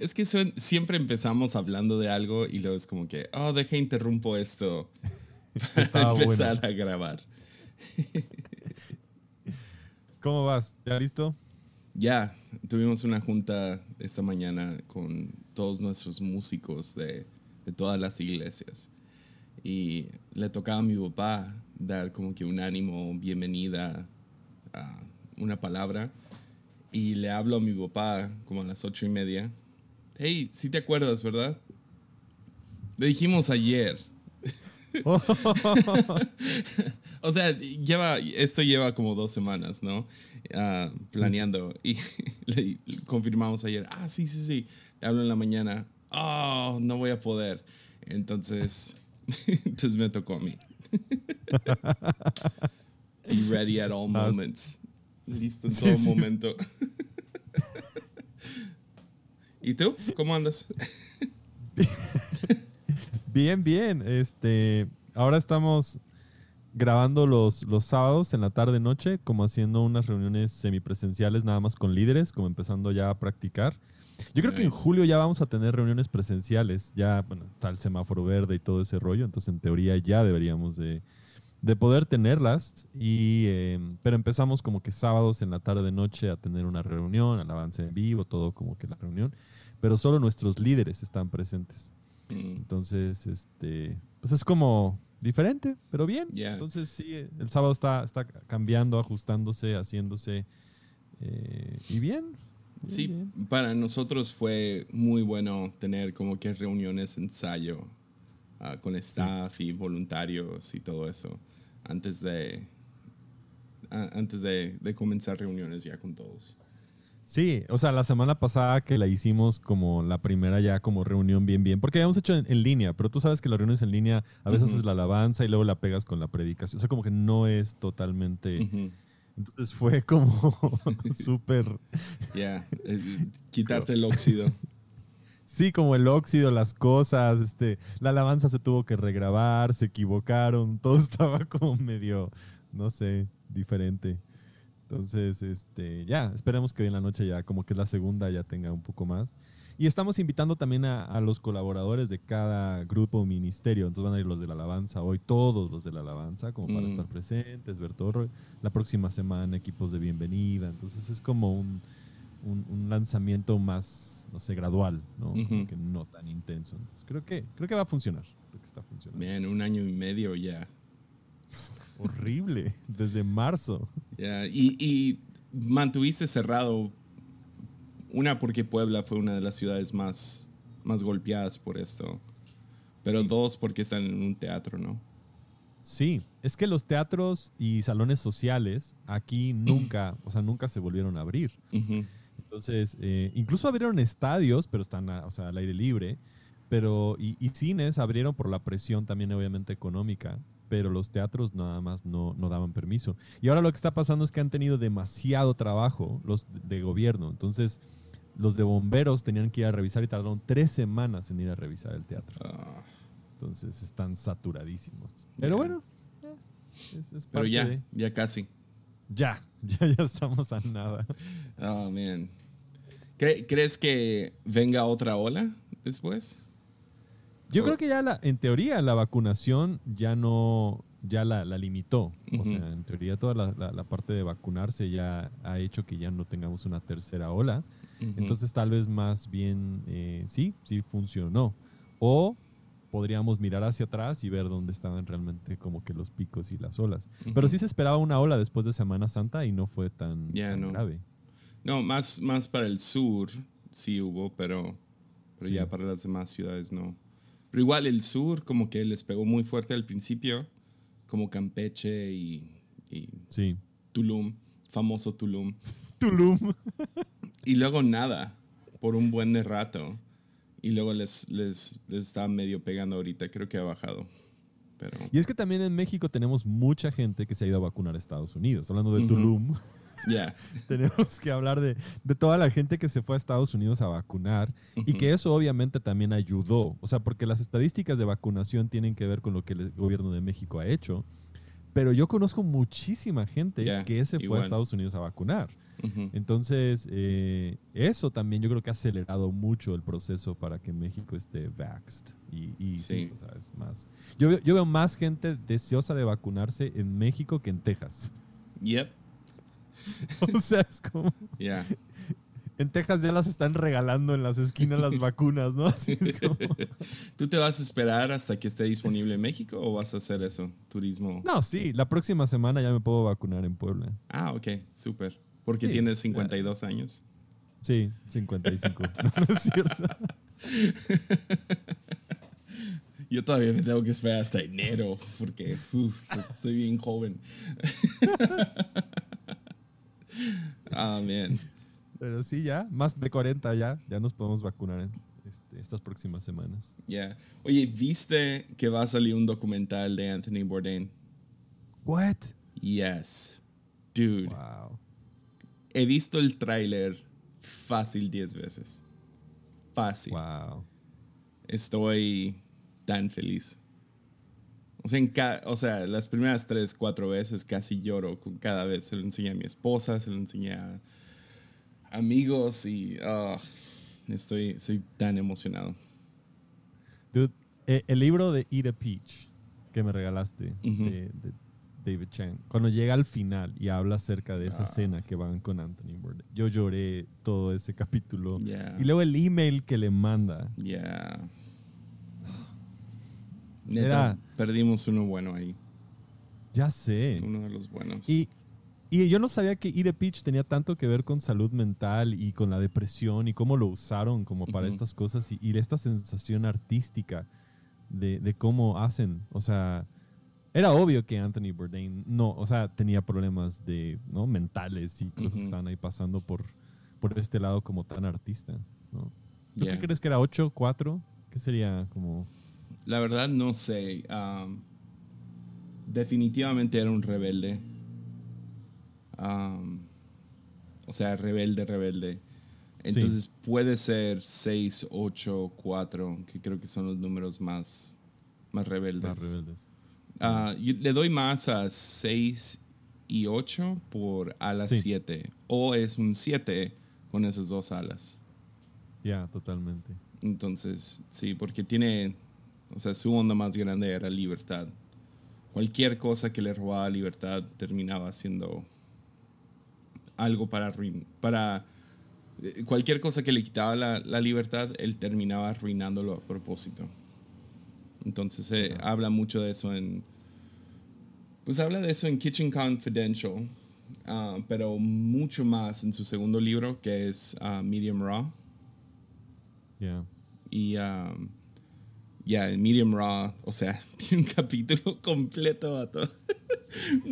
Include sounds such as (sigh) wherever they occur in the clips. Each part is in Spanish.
Es que siempre empezamos hablando de algo y luego es como que, oh, deja interrumpo esto (laughs) para empezar a grabar. (laughs) ¿Cómo vas? ¿Ya listo? Ya, tuvimos una junta esta mañana con todos nuestros músicos de, de todas las iglesias y le tocaba a mi papá dar como que un ánimo, bienvenida, a una palabra y le hablo a mi papá como a las ocho y media Hey, si te acuerdas, ¿verdad? Lo dijimos ayer. (laughs) o sea, lleva, esto lleva como dos semanas, ¿no? Ah, planeando. Y (laughs) le confirmamos ayer. Ah, sí, sí, sí. Le hablo en la mañana. Oh, no voy a poder. Entonces, (laughs) entonces me tocó a mí. Be ready at all moments. Listo en todo momento. ¿Y tú? ¿Cómo andas? (laughs) bien, bien. Este, ahora estamos grabando los, los sábados en la tarde noche, como haciendo unas reuniones semipresenciales nada más con líderes, como empezando ya a practicar. Yo creo que en julio ya vamos a tener reuniones presenciales, ya bueno, está el semáforo verde y todo ese rollo, entonces en teoría ya deberíamos de, poder tenerlas, y, em, pero empezamos como que sábados en la tarde noche a tener una reunión, avance en vivo, todo como que la reunión pero solo nuestros líderes están presentes. Mm. Entonces, este, pues es como diferente, pero bien. Entonces, sí, el sábado está, está cambiando, ajustándose, haciéndose eh, y bien. sí, para nosotros fue muy bueno tener como que reuniones ensayo ah, con staff y voluntarios y todo eso antes de, antes de comenzar reuniones ya con todos. Sí, o sea, la semana pasada que la hicimos como la primera ya como reunión bien bien, porque habíamos hecho en, línea, pero tú sabes que las reuniones en línea a veces es la alabanza y luego la pegas con la predicación, o sea, como que no es totalmente... Entonces fue como (laughs) súper... Ya, eh, (laughs) quitarte el óxido. Sí, como el óxido, las cosas, este, la alabanza se tuvo que regrabar, se equivocaron, (laughs) todo estaba como medio, no sé, diferente. Entonces, este, ya, esperemos que hoy en la noche ya, como que es la segunda, ya tenga un poco más. Y estamos invitando también a, los colaboradores de cada grupo o ministerio. Entonces van a ir los de la alabanza hoy, todos los de la alabanza, como para mm. estar presentes, ver todo. La próxima semana equipos de bienvenida. Entonces es como un, un, lanzamiento más, no sé, gradual, ¿no? Que no tan intenso. Entonces creo que, creo que va a funcionar. Creo que está funcionando. Bien, un año y medio ya. (laughs) Horrible, desde marzo. Y, mantuviste cerrado, una porque Puebla fue una de las ciudades más, más golpeadas por esto, pero dos porque están en un teatro, ¿no? Sí, es que los teatros y salones sociales aquí nunca, o sea, nunca se volvieron a abrir. Entonces, eh, incluso abrieron estadios, pero están o sea, al aire libre, pero y, y, cines abrieron por la presión también obviamente económica pero los teatros nada más no, no, daban permiso. Y ahora lo que está pasando es que han tenido demasiado trabajo los de, gobierno. Entonces, los de bomberos tenían que ir a revisar y tardaron tres semanas en ir a revisar el teatro. Ah. Entonces, están saturadísimos. Pero bueno, es, Pero ya, ya casi. Ya, (laughs) ya, ya estamos a nada. Oh, man. ¿Crees que venga otra ola después? Yo creo que ya la, en teoría la vacunación ya no, ya la, limitó. O sea, en teoría toda la, parte de vacunarse ya ha hecho que ya no tengamos una tercera ola. Entonces tal vez más bien eh, sí, sí funcionó. O podríamos mirar hacia atrás y ver dónde estaban realmente como que los picos y las olas. Pero sí se esperaba una ola después de Semana Santa y no fue tan, grave. No, más, más para el sur sí hubo, pero, pero ya para las demás ciudades no. Pero igual el sur como que les pegó muy fuerte al principio, como Campeche y, sí. Tulum, famoso Tulum. (laughs) Tulum. y luego nada, por un buen de rato. Y luego les, les, les está medio pegando ahorita, creo que ha bajado. Pero... Y es que también en México tenemos mucha gente que se ha ido a vacunar a Estados Unidos, hablando de Tulum. Ya. (laughs) Tenemos que hablar de, toda la gente que se fue a Estados Unidos a vacunar y que eso obviamente también ayudó. O sea, porque las estadísticas de vacunación tienen que ver con lo que el gobierno de México ha hecho. Pero yo conozco muchísima gente Ya, que se fue igual. a Estados Unidos a vacunar. Ujú. Entonces, eh, eso también yo creo que ha acelerado mucho el proceso para que México esté vaxxed. Y, y sí, Sí. o sea, es más. Yo, yo veo más gente deseosa de vacunarse en México que en Texas. Yep. (laughs) o sea, es como. Yeah. En Texas ya las están regalando en las esquinas las vacunas, ¿no? Así es como. (laughs) ¿Tú te vas a esperar hasta que esté disponible en México o vas a hacer eso? Turismo. No, sí, la próxima semana ya me puedo vacunar en Puebla. Ah, ok, súper. Porque Sí, tienes 52 años. Sí, 55. (laughs) no, no es cierto. Yo todavía me tengo que esperar hasta enero porque uf, soy bien joven. Ah, man. Pero sí, ya, más de 40 ya, ya nos podemos vacunar en este, estas próximas semanas. Yeah. Oye, ¿viste que va a salir un documental de Anthony Bourdain? What? Yes. Dude, Wow. he visto el tráiler fácil 10 veces. Fácil. Wow. Estoy tan feliz. O sea, en ca- o sea, las primeras 3, 4 veces casi lloro con cada vez. Se lo enseñé a mi esposa, se lo enseñé a amigos y ah, estoy, estoy tan emocionado. Dude, eh, el libro de Eat a Peach que me regalaste Ujú. de, de David Chang, cuando llega al final y habla acerca de esa Ah. escena que van con Anthony Bourdain, yo lloré todo ese capítulo. Yeah. Y luego el email que le manda. Yeah. Neta, Era- perdimos uno bueno ahí. Ya sé. Uno de los buenos. Y, y yo no sabía que Eat a Peach tenía tanto que ver con salud mental y con la depresión y cómo lo usaron como para Ujú. estas cosas y, y esta sensación artística de, de cómo hacen. O sea, era obvio que Anthony Bourdain no, o sea, tenía problemas de, ¿no? mentales y cosas que Ujú. estaban ahí pasando por, por este lado como tan artista. ¿no? ¿Tú Yeah. qué crees que era 8, 4? ¿Qué sería como... La verdad no sé. um, definitivamente era un rebelde. Um, o sea, rebelde, rebelde. Entonces puede ser 6, 8, 4, que creo que son los números más, más rebeldes. Más rebeldes? Ah, yo le doy más a 6 y 8 por alas Sí. 7. O es un 7 con esas dos alas. Ya, totalmente. Entonces, sí, porque tiene, o sea, su onda más grande era libertad. Cualquier cosa que le robaba libertad terminaba siendo algo para arruin- para eh, cualquier cosa que le quitaba la, la libertad, él terminaba arruinándolo a propósito. Entonces, eh, habla mucho de eso en, pues habla de eso en Kitchen Confidential, ah, pero mucho más en su segundo libro que es ah, Medium Raw. Ya. Y um, ya, en Medium Raw, o sea, (laughs) tiene un capítulo completo, vato.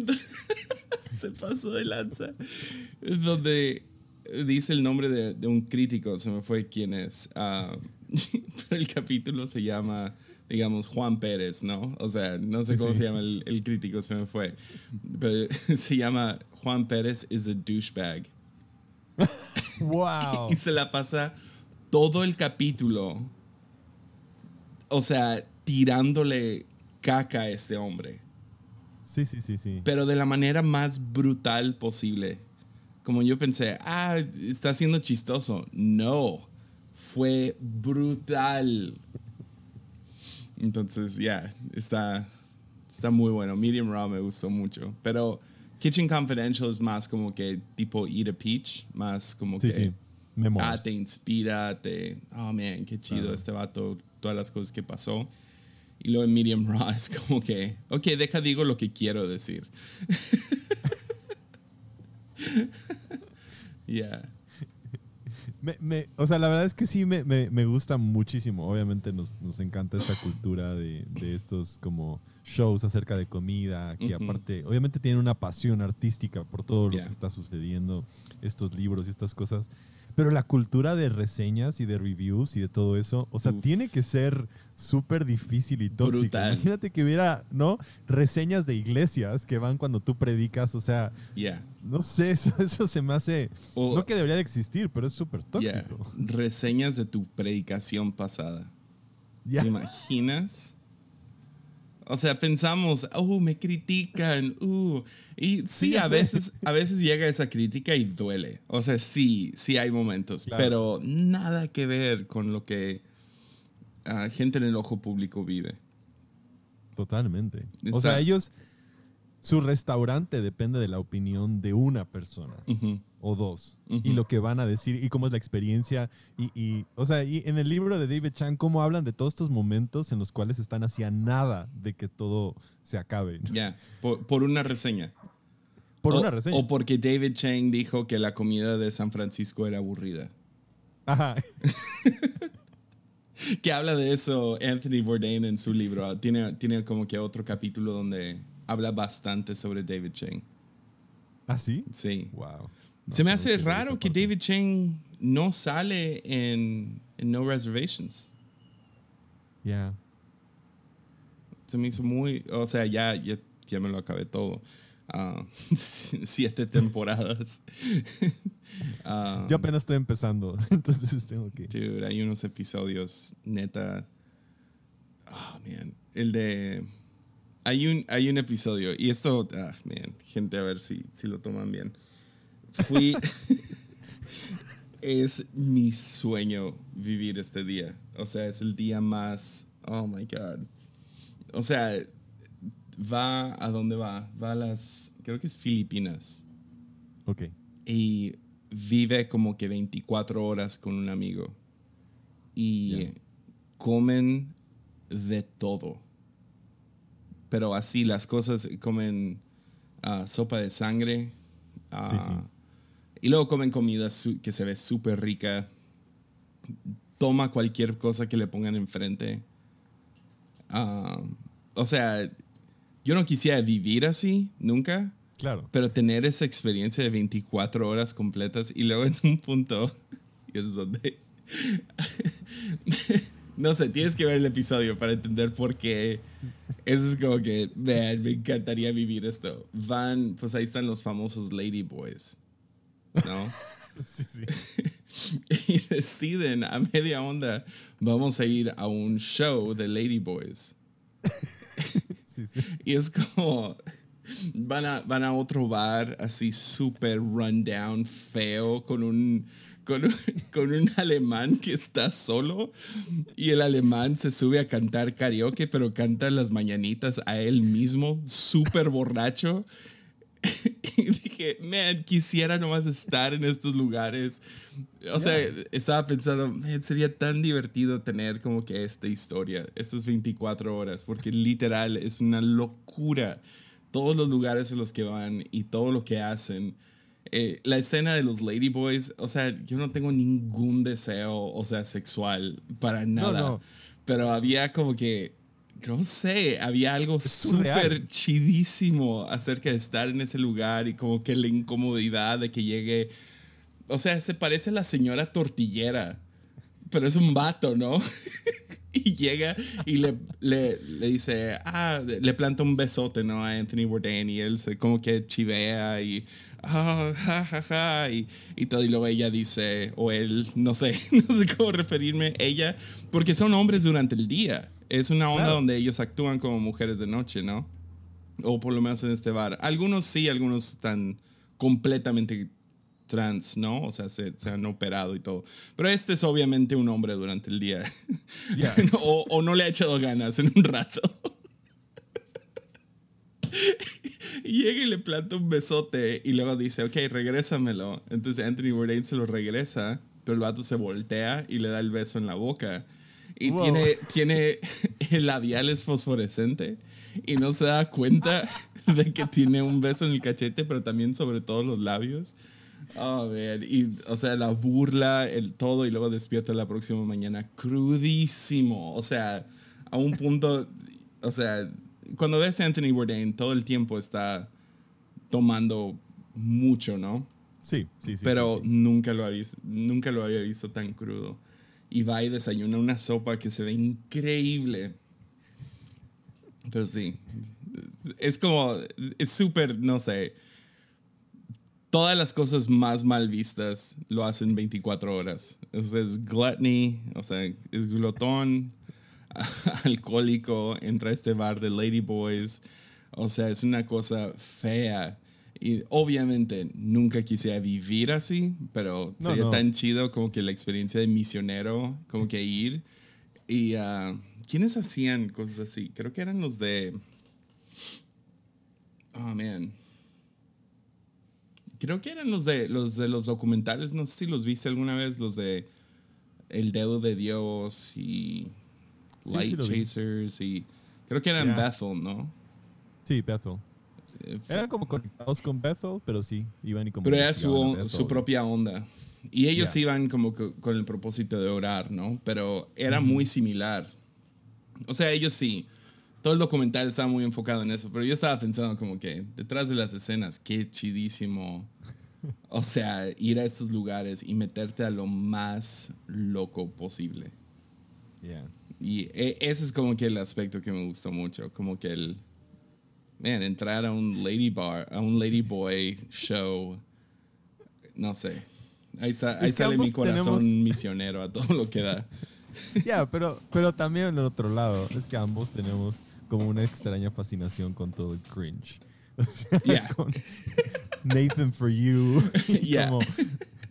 (laughs) se pasó de lanza. Donde dice el nombre de, de un crítico, se me fue quién es. ah, (laughs) pero el capítulo se llama, digamos, Juan Pérez, ¿no? O sea, no sé cómo sí. se llama el, el crítico, se me fue. Pero se llama Juan Pérez is a douchebag. ¡Wow! Y se la pasa todo el capítulo, o sea, tirándole caca a este hombre, Sí, sí, sí, sí. pero de la manera más brutal posible. Como yo pensé, ah, está siendo chistoso. No, fue brutal. Entonces, ya, está, está muy bueno. Medium Raw me gustó mucho, pero Kitchen Confidential es más como que tipo Eat a Peach, más como Sí, que... sí. Ah, te inspira, te. Oh man, qué chido este vato, todas las cosas que pasó. Y luego en Medium Raw es como que, ok, deja digo lo que quiero decir. (laughs) yeah. Me- me- o sea, la verdad es que sí me, me- me gusta muchísimo. Obviamente nos, nos encanta esta cultura de, de estos como shows acerca de comida, que Ujú. aparte, obviamente tienen una pasión artística por todo lo Yeah. que está sucediendo, estos libros y estas cosas. Pero la cultura de reseñas y de reviews y de todo eso, o sea, Uf. tiene que ser súper difícil y tóxico. Brutal. Imagínate que hubiera, ¿no? Reseñas de iglesias que van cuando tú predicas, o sea, Yeah. no sé, (laughs) eso, eso se me hace... O- no que debería de existir, pero es súper yeah. tóxico. Reseñas de tu predicación pasada. Ya. ¿Te imaginas? O sea, pensamos, oh, me critican, uh. Y sí, a veces, a veces llega esa crítica y duele. O sea, sí, sí hay momentos, Claro. pero nada que ver con lo que ah, gente en el ojo público vive. Totalmente. O sea, ellos, su restaurante depende de la opinión de una persona o dos y lo que van a decir y cómo es la experiencia. Y, y, o sea, y en el libro de David Chan, cómo hablan de todos estos momentos en los cuales están hacia nada de que todo se acabe. Ya, por, por una reseña. Por O- una reseña. O porque David Chang dijo que la comida de San Francisco era aburrida. Ajá. (laughs) Que habla de eso Anthony Bourdain en su libro. Tiene, tiene como que otro capítulo donde habla bastante sobre David Chang. ¿Ah, sí? Sí. Wow. Se me hace raro que. David Chang no sale en, en No Reservations. Ya. Se me hizo muy... O sea, ya, ya, ya me lo acabé todo. Ah, (laughs) siete temporadas. (laughs) Ah, Yo apenas estoy empezando, (laughs) entonces tengo que... Dude, hay unos episodios neta. Ah, man. El de. Hay un, hay un episodio, y esto, ah, man, gente, a ver si, si lo toman bien. Fui. (laughs) es mi sueño vivir este día. O sea, es el día más. Oh my God. O sea, va a dónde va? Va a las. Creo que es Filipinas Ok. y vive como que 24 horas con un amigo y comen de todo. Pero así las cosas, comen ah, sopa de sangre ah, Sí, sí. y luego comen comida que se ve súper rica. Toma cualquier cosa que le pongan enfrente. Ah, o sea, yo no quisiera vivir así nunca. Claro. Pero tener esa experiencia de 24 horas completas y luego en un punto, (laughs) y es donde... no sé, tienes que ver el episodio para entender por qué. Eso es como que, man, me encantaría vivir esto. Van, pues ahí están los famosos Ladyboys, ¿no? (laughs) Sí, sí. (laughs) y deciden a media onda, vamos a ir a un show de Ladyboys. (laughs) Sí, sí. Y es como. Van a, van a otro bar así súper rundown, feo, con un, con, un, (laughs) con un alemán que está solo. Y el alemán se sube a cantar karaoke, pero canta las mañanitas a él mismo, súper borracho. (laughs) y dije, man, quisiera nomás estar en estos lugares. O sea, estaba pensando, man, sería tan divertido tener como que esta historia, estas 24 horas, porque literal es una locura. Todos los lugares en los que van y todo lo que hacen. Eh, la escena de los Ladyboys, o sea, yo no tengo ningún deseo, o sea, sexual para nada. no. Pero había como que, no sé, había algo súper chidísimo acerca de estar en ese lugar y como que la incomodidad de que llegue. O sea, se parece a la señora tortillera, pero es un vato, ¿no? (laughs) y llega y le, le, le dice, ah, le planta un besote, ¿no? A Anthony Bourdain y él se como que chivea y, ah, ja, ja, ja, y, y todo. Y luego ella dice, o él, no sé, (laughs) no sé cómo referirme, ella, porque son hombres durante el día. Es una onda Claro. donde ellos actúan como mujeres de noche, ¿no? O por lo menos en este bar. Algunos sí, algunos están completamente trans, ¿no? O sea, se, se han operado y todo. Pero este es obviamente un hombre durante el día. Ya. (laughs) o, o no le ha echado ganas en un rato. (laughs) y llega y le planta un besote y luego dice, ok, regrésamelo. Entonces Anthony Bourdain se lo regresa, pero el vato se voltea y le da el beso en la boca. Y Wow. tiene, tiene (laughs) el labial es fosforescente y no se da cuenta (laughs) de que tiene un beso en el cachete, pero también sobre todos los labios. Oh, man. Y, o sea, la burla, el todo, y luego despierta la próxima mañana crudísimo. O sea, a un punto, o sea, cuando ves a Anthony Bourdain, todo el tiempo está tomando mucho, ¿no? Sí, sí, sí. pero sí, sí. Nunca, lo había, nunca lo había visto tan crudo. Y va y desayuna una sopa que se ve increíble. Pero sí, es como, es súper, no sé, todas las cosas más mal vistas lo hacen 24 horas. O sea, es gluttony, o sea, es glotón, (laughs) alcohólico, entra a este bar de Lady Boys. O sea, es una cosa fea. Y obviamente nunca quisiera vivir así, pero sería tan chido como que la experiencia de misionero, como que ir. Y uh, ¿quiénes hacían cosas así? Creo que eran los de... Oh, man. Creo que eran los de los, de los documentales, no sé si los viste alguna vez, los de El Dedo de Dios y Light Chasers y creo que eran Bethel, ¿no? Sí, Bethel. Eh, eran como conectados con Bethel, pero sí, iban y como... Pero era su, su propia onda. Y ellos iban como con el propósito de orar, ¿no? Pero era muy similar. O sea, ellos sí. Todo el documental estaba muy enfocado en eso, pero yo estaba pensando como que detrás de las escenas, qué chidísimo. O sea, ir a estos lugares y meterte a lo más loco posible. Y e, ese es como que el aspecto que me gustó mucho, como que el man, entrar a un lady bar, a un lady boy show, no sé. Ahí está, ahí sale mi corazón misionero a todo lo que da. (laughs) Ya, pero, pero también en el otro lado, es que ambos tenemos como una extraña fascinación con todo el cringe. (laughs) O Nathan for You. (laughs) Como,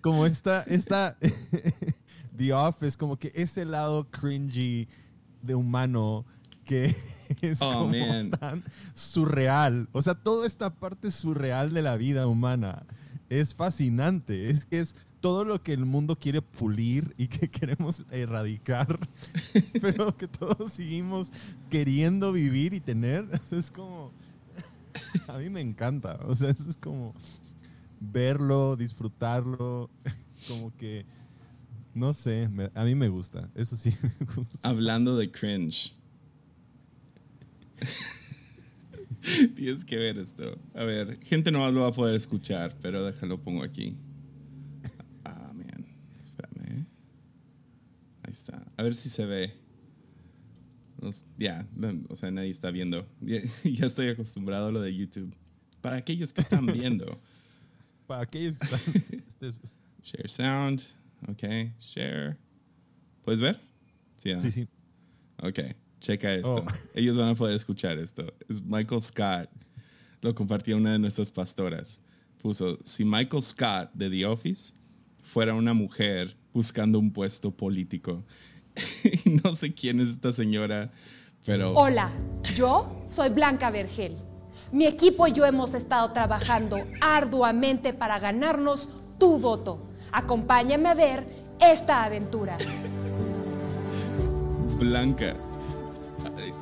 como esta, esta The Office, como que ese lado cringy de humano que (laughs) es oh, como tan surreal. O sea, toda esta parte surreal de la vida humana es fascinante. Es que es todo lo que el mundo quiere pulir y que (laughs) queremos erradicar, (laughs) pero que todos seguimos queriendo vivir y tener. Es como. A mí me encanta. O sea, es como verlo, disfrutarlo, como que. No sé, a mí me gusta. Eso sí (laughs) me gusta. Hablando de cringe. (laughs) Tienes que ver esto. A ver, gente no lo va a poder escuchar, pero déjalo pongo aquí. Ah, man. Espérame. Ahí está. A ver si se ve. Ya, o sea, nadie está viendo. (laughs) Ya, estoy acostumbrado a lo de YouTube. Para aquellos que están viendo. Para aquellos que están. Este share sound. Ok, share. ¿Puedes ver? Sí, sí, sí. Ok. Checa esto. Oh. Ellos van a poder escuchar esto. Es Michael Scott. Lo compartió una de nuestras pastoras. Puso, si Michael Scott de The Office fuera una mujer buscando un puesto político. (laughs) no sé quién es esta señora, pero... Hola, yo soy Blanca Vergel. Mi equipo y yo hemos estado trabajando arduamente para ganarnos tu voto. Acompáñame a ver esta aventura. Blanca,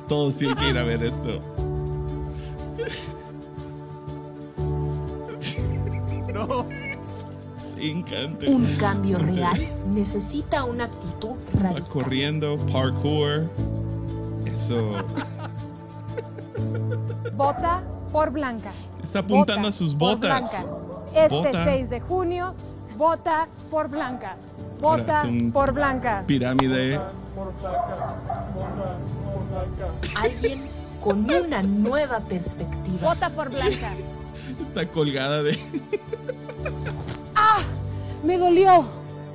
todos tienen que ir a ver esto. No. Sí, encanta. Un cambio real necesita una actitud radical. Corriendo, parkour. Eso. Vota por Blanca. Está apuntando a sus botas. Este 6 de junio, vota por Blanca. Vota por Blanca. Pirámide. Alguien con una nueva perspectiva. Vota por Blanca. (laughs) Está colgada de. ¡Ah! Me dolió.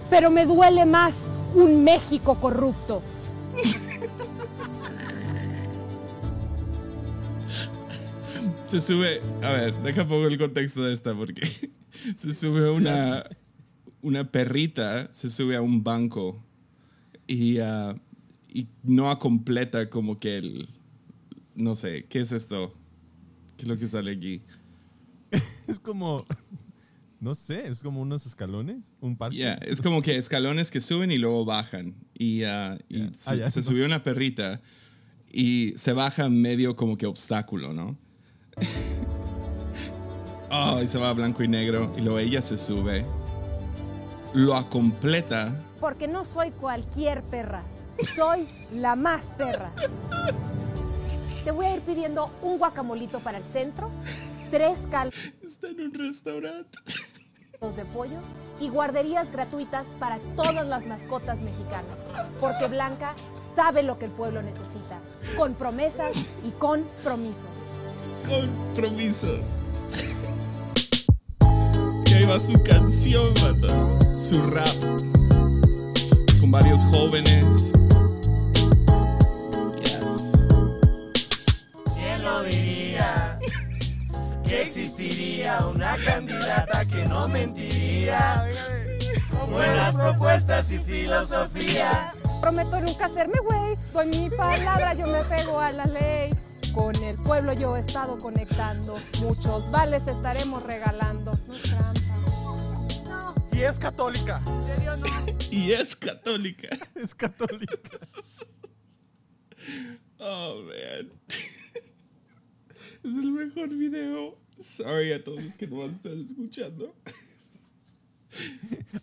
Pero me duele más un México corrupto. Se sube. A ver, deja poco el contexto de esta porque (laughs) se sube una. Una perrita se sube a un banco y uh, y no completa como que el, no sé, ¿qué es esto? ¿Qué es lo que sale aquí? (laughs) es como, (laughs) no sé, es como unos escalones, un parque. es como que escalones que suben y luego bajan. Y, uh, ah, se subió una perrita y se baja medio como que obstáculo, ¿no? (laughs) oh, y se va a blanco y negro y luego ella se sube, lo acompleta. Porque no soy cualquier perra. Soy la más perra. Te voy a ir pidiendo un guacamolito para el centro, tres cal... Está en un restaurante. de pollo y guarderías gratuitas para todas las mascotas mexicanas. Porque Blanca sabe lo que el pueblo necesita. Con promesas y compromisos. Compromisos su canción, mata. Su rap. Con varios jóvenes. ¿Quién lo diría? Que existiría una candidata que no mentiría. Con buenas propuestas y filosofía. Prometo nunca hacerme güey. Con mi palabra, yo me pego a la ley. Con el pueblo yo he estado conectando, muchos vales estaremos regalando. Y es católica. en serio no. (laughs) Y es católica. (laughs) Es católica. (laughs) Oh, man. Es el mejor video. Sorry a todos los que no van a estar escuchando.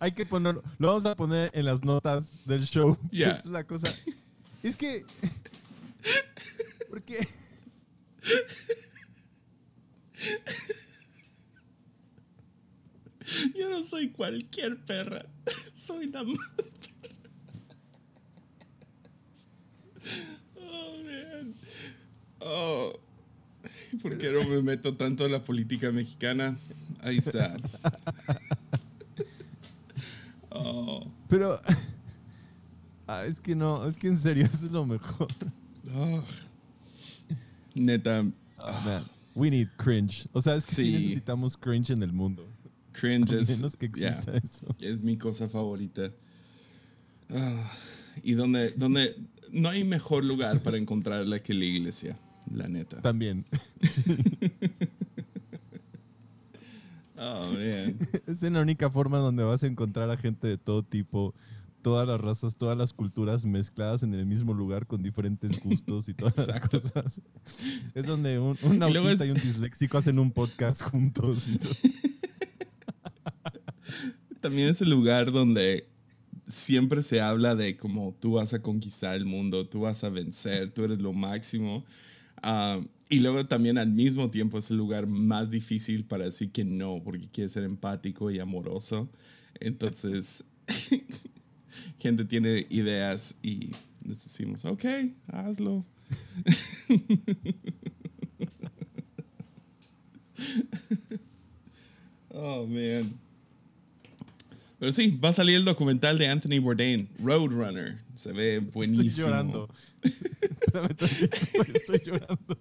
Hay que ponerlo. Lo vamos a poner en las notas del show. Es la cosa. Es que. Porque. Yo no soy cualquier perra. Soy nada más perra. Oh, man. Oh. ¿Por qué no me meto tanto en la política mexicana? Ahí está. Oh. Pero. (laughs) Ah, es que no, es que en serio, eso es lo mejor. Oh. Neta, Man, we need cringe. O sea, es que sí, Sí. necesitamos cringe en el mundo. Cringe A es, menos que yeah, eso. es mi cosa favorita. Ah, y donde, donde no hay mejor lugar para encontrarla que la iglesia, la neta. También. (laughs) Oh, man. Es la única forma donde vas a encontrar a gente de todo tipo, todas las razas, todas las culturas mezcladas en el mismo lugar con diferentes gustos y todas las cosas. Es donde un, un Y autista es- y un disléxico hacen un podcast juntos. y todo. (laughs) También es el lugar donde siempre se habla de cómo tú vas a conquistar el mundo, tú vas a vencer, tú eres lo máximo. Ah, y luego también al mismo tiempo es el lugar más difícil para decir que no, porque quieres ser empático y amoroso. Entonces, (laughs) gente tiene ideas y les decimos, ok, hazlo. (laughs) oh, man. Pero sí, va a salir el documental de Anthony Bourdain, Roadrunner. Se ve buenísimo. Estoy llorando. (laughs) Espérame estoy, estoy llorando.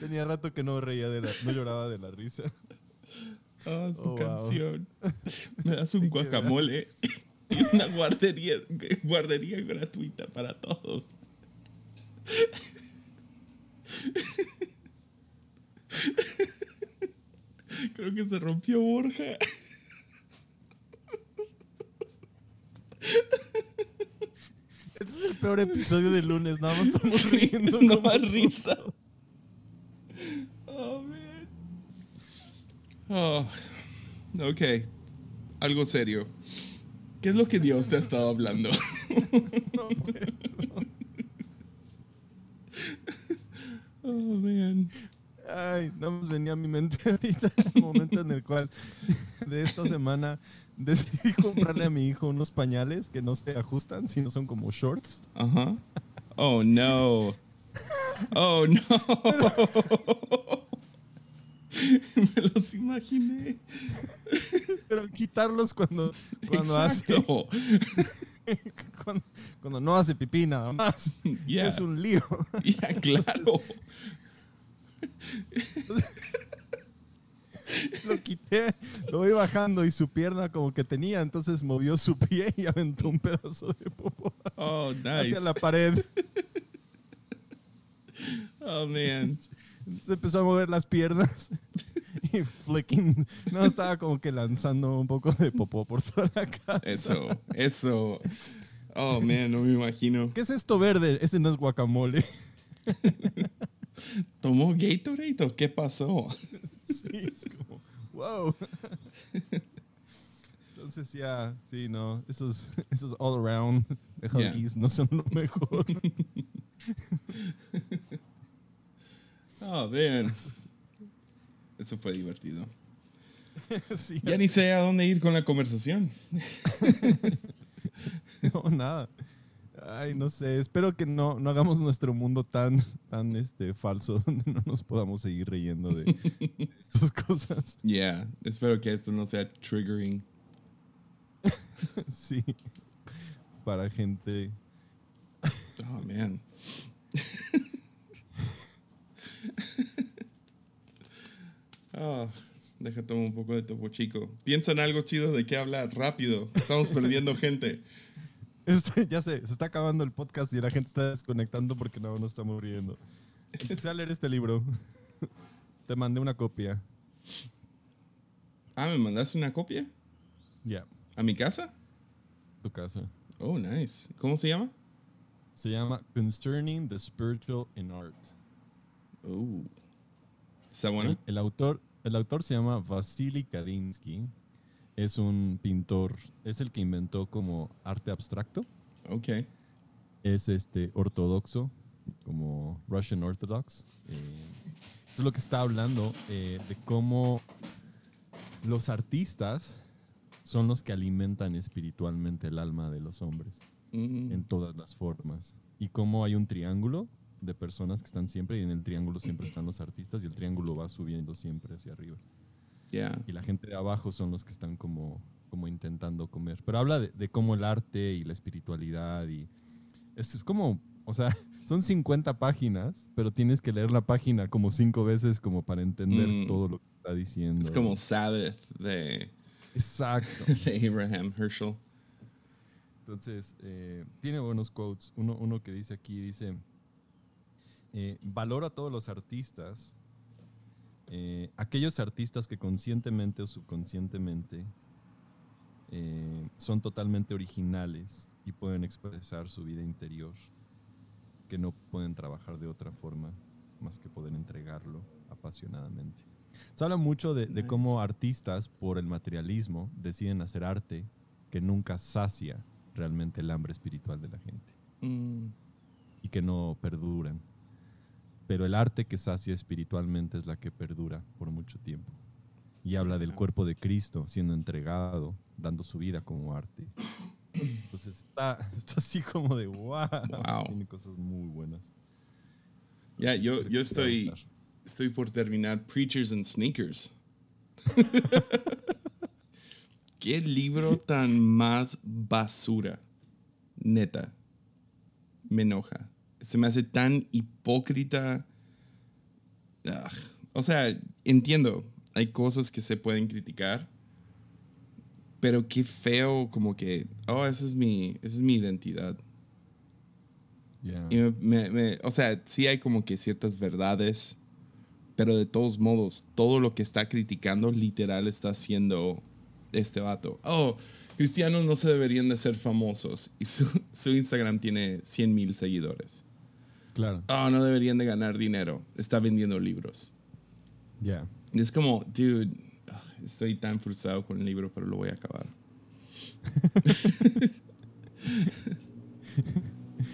Tenía rato que no reía de la, no lloraba de la risa. Ah, su Oh, wow. canción. Me das un guacamole y una guardería, guardería gratuita para todos. Creo que se rompió Borja. Este es el peor episodio de lunes, nada más estamos riendo. no más risa. Oh, man. Oh, ok. Algo serio. ¿Qué es lo que Dios te ha estado hablando? (laughs) No puedo. Oh, man. Ay, nada más venía a mi mente (laughs) ahorita el momento en el cual (laughs) de esta semana decidí comprarle a mi hijo unos pañales que no se ajustan, sino son como shorts. Ajá. Oh, no. Oh, no. (laughs) Me los imaginé. Pero al quitarlos cuando, cuando hace cuando, cuando no hace pipí nada más. Yeah. Es un lío. Ya, claro. Lo quité, lo voy bajando y su pierna como que tenía, entonces movió su pie y aventó un pedazo de popo Oh, nice. hacia la pared. Oh, man. Se empezó a mover las piernas (laughs) y flicking. No, estaba como que lanzando un poco de popó por toda la casa. Eso, eso. Oh, man, no me imagino. ¿Qué es esto verde? Ese no es guacamole. (laughs) ¿Tomó Gatorade o qué pasó? (laughs) Sí, es como, wow. Entonces ya, sí, no, esos, esos all around de Yeah. Huggies no son lo mejor. (laughs) Oh, man. Eso fue divertido. (laughs) Sí, Ya ni sé a dónde ir con la conversación. No, nada. Ay, no sé. Espero que no, no hagamos nuestro mundo tan, tan este, falso (laughs) donde no nos podamos seguir riendo de (laughs) estas cosas. Yeah, espero que esto no sea triggering. (laughs) Sí. Para gente. Oh, man. Ah, deja tomar un poco de topo chico. Piensa en algo chido de qué hablar, rápido. Estamos perdiendo gente. Este, ya sé, se está acabando el podcast y la gente está desconectando porque no nos estamos riendo. Empecé a leer este libro. (laughs) Te mandé una copia. Ah, ¿me mandaste una copia? Ya, ¿A mi casa? tu casa. Oh, nice. ¿Cómo se llama? Se llama Concerning the Spiritual in Art. Oh. ¿Está bueno? El, el autor, el autor se llama Vasily Kadinsky. Es un pintor, es el que inventó como arte abstracto. Ok. Es este ortodoxo, como Russian Orthodox. Eh, es lo que está hablando eh, de cómo los artistas son los que alimentan espiritualmente el alma de los hombres Mm, en todas las formas. Y cómo hay un triángulo de personas que están siempre y en el triángulo siempre están los artistas y el triángulo va subiendo siempre hacia arriba. Yeah. Y la gente de abajo son los que están como, como intentando comer. Pero habla de, de cómo el arte y la espiritualidad y es como, o sea, (laughs) son 50 páginas, pero tienes que leer la página como cinco veces como para entender Mm. todo lo que está diciendo. Es como Sabbath de, Exacto. (laughs) de Abraham Herschel. Entonces, eh, tiene buenos quotes. Uno, uno que dice aquí, dice, eh, valoro a todos los artistas, eh, aquellos artistas que conscientemente o subconscientemente eh, son totalmente originales y pueden expresar su vida interior, que no pueden trabajar de otra forma más que poder entregarlo apasionadamente. Se habla mucho de, de cómo artistas, por el materialismo, deciden hacer arte que nunca sacia realmente el hambre espiritual de la gente Mm, y que no perduran. Pero el arte que sacia espiritualmente es la que perdura por mucho tiempo. Y habla del cuerpo de Cristo siendo entregado, dando su vida como arte. Entonces está, (laughs) está así como de wow. Wow. Tiene cosas muy buenas. Ya, yo, Espero yo a estoy, estoy por terminar Preachers and Sneakers. (laughs) ¿Qué libro tan más basura? Neta. Me enoja. Se me hace tan hipócrita. Ugh. O sea, entiendo. Hay cosas que se pueden criticar. Pero qué feo como que, oh, esa es mi, esa es mi identidad. Yeah. Y me, me- me- o sea, sí hay como que ciertas verdades, pero de todos modos, todo lo que está criticando literal está haciendo este vato. Oh, cristianos no se deberían de ser famosos. Y su, su Instagram tiene 100 mil seguidores. Claro. Oh, no deberían de ganar dinero. Está vendiendo libros. Yeah. Y es como, dude, ah, estoy tan frustrado con el libro, pero lo voy a acabar. (laughs)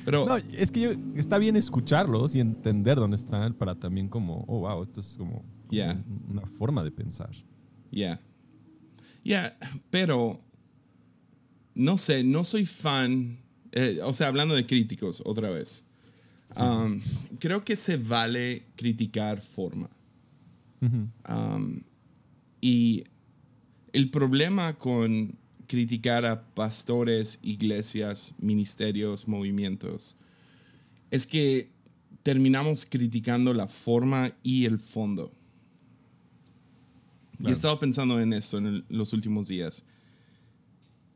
pero... No, es que yo- está bien escucharlos y entender dónde están para también como, oh, wow, esto es como, como Yeah. un- una forma de pensar. Ya. Ya, pero no sé, no soy fan. eh, o sea, hablando de críticos otra vez. Um, creo que se vale criticar forma. Ujú. Um, y el problema con criticar a pastores, iglesias, ministerios, movimientos, es que terminamos criticando la forma y el fondo. Y he Claro. estado pensando en esto en el- los últimos días.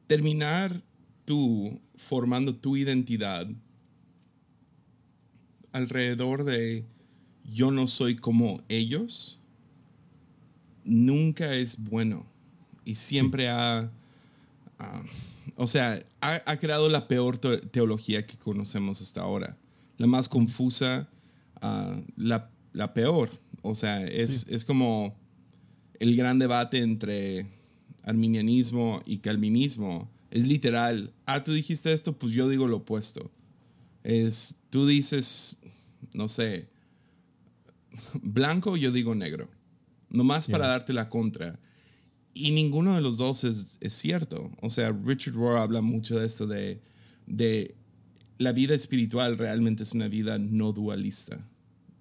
Terminar tú formando tu identidad alrededor de yo no soy como ellos nunca es bueno. Y siempre ha, ah, o sea, ha, ha creado la peor te- teología que conocemos hasta ahora, la más confusa, ah, la, la peor, o sea, es, es como el gran debate entre arminianismo y calvinismo, es literal, ah, tú dijiste esto, pues yo digo lo opuesto, es, tú dices, no sé, blanco, yo digo negro. Nomás para darte la contra. Y ninguno de los dos es, es cierto. O sea, Richard Rohr habla mucho de esto de, de la vida espiritual realmente es una vida no dualista,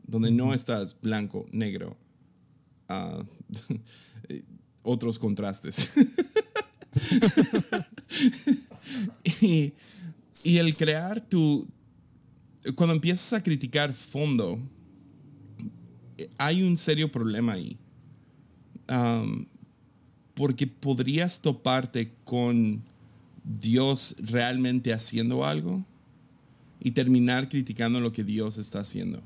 donde no estás blanco, negro, ah, (laughs) otros contrastes. (laughs) (laughs) y, y el crear tu... Cuando empiezas a criticar fondo, hay un serio problema ahí. um, porque podrías toparte con Dios realmente haciendo algo y terminar criticando lo que Dios está haciendo.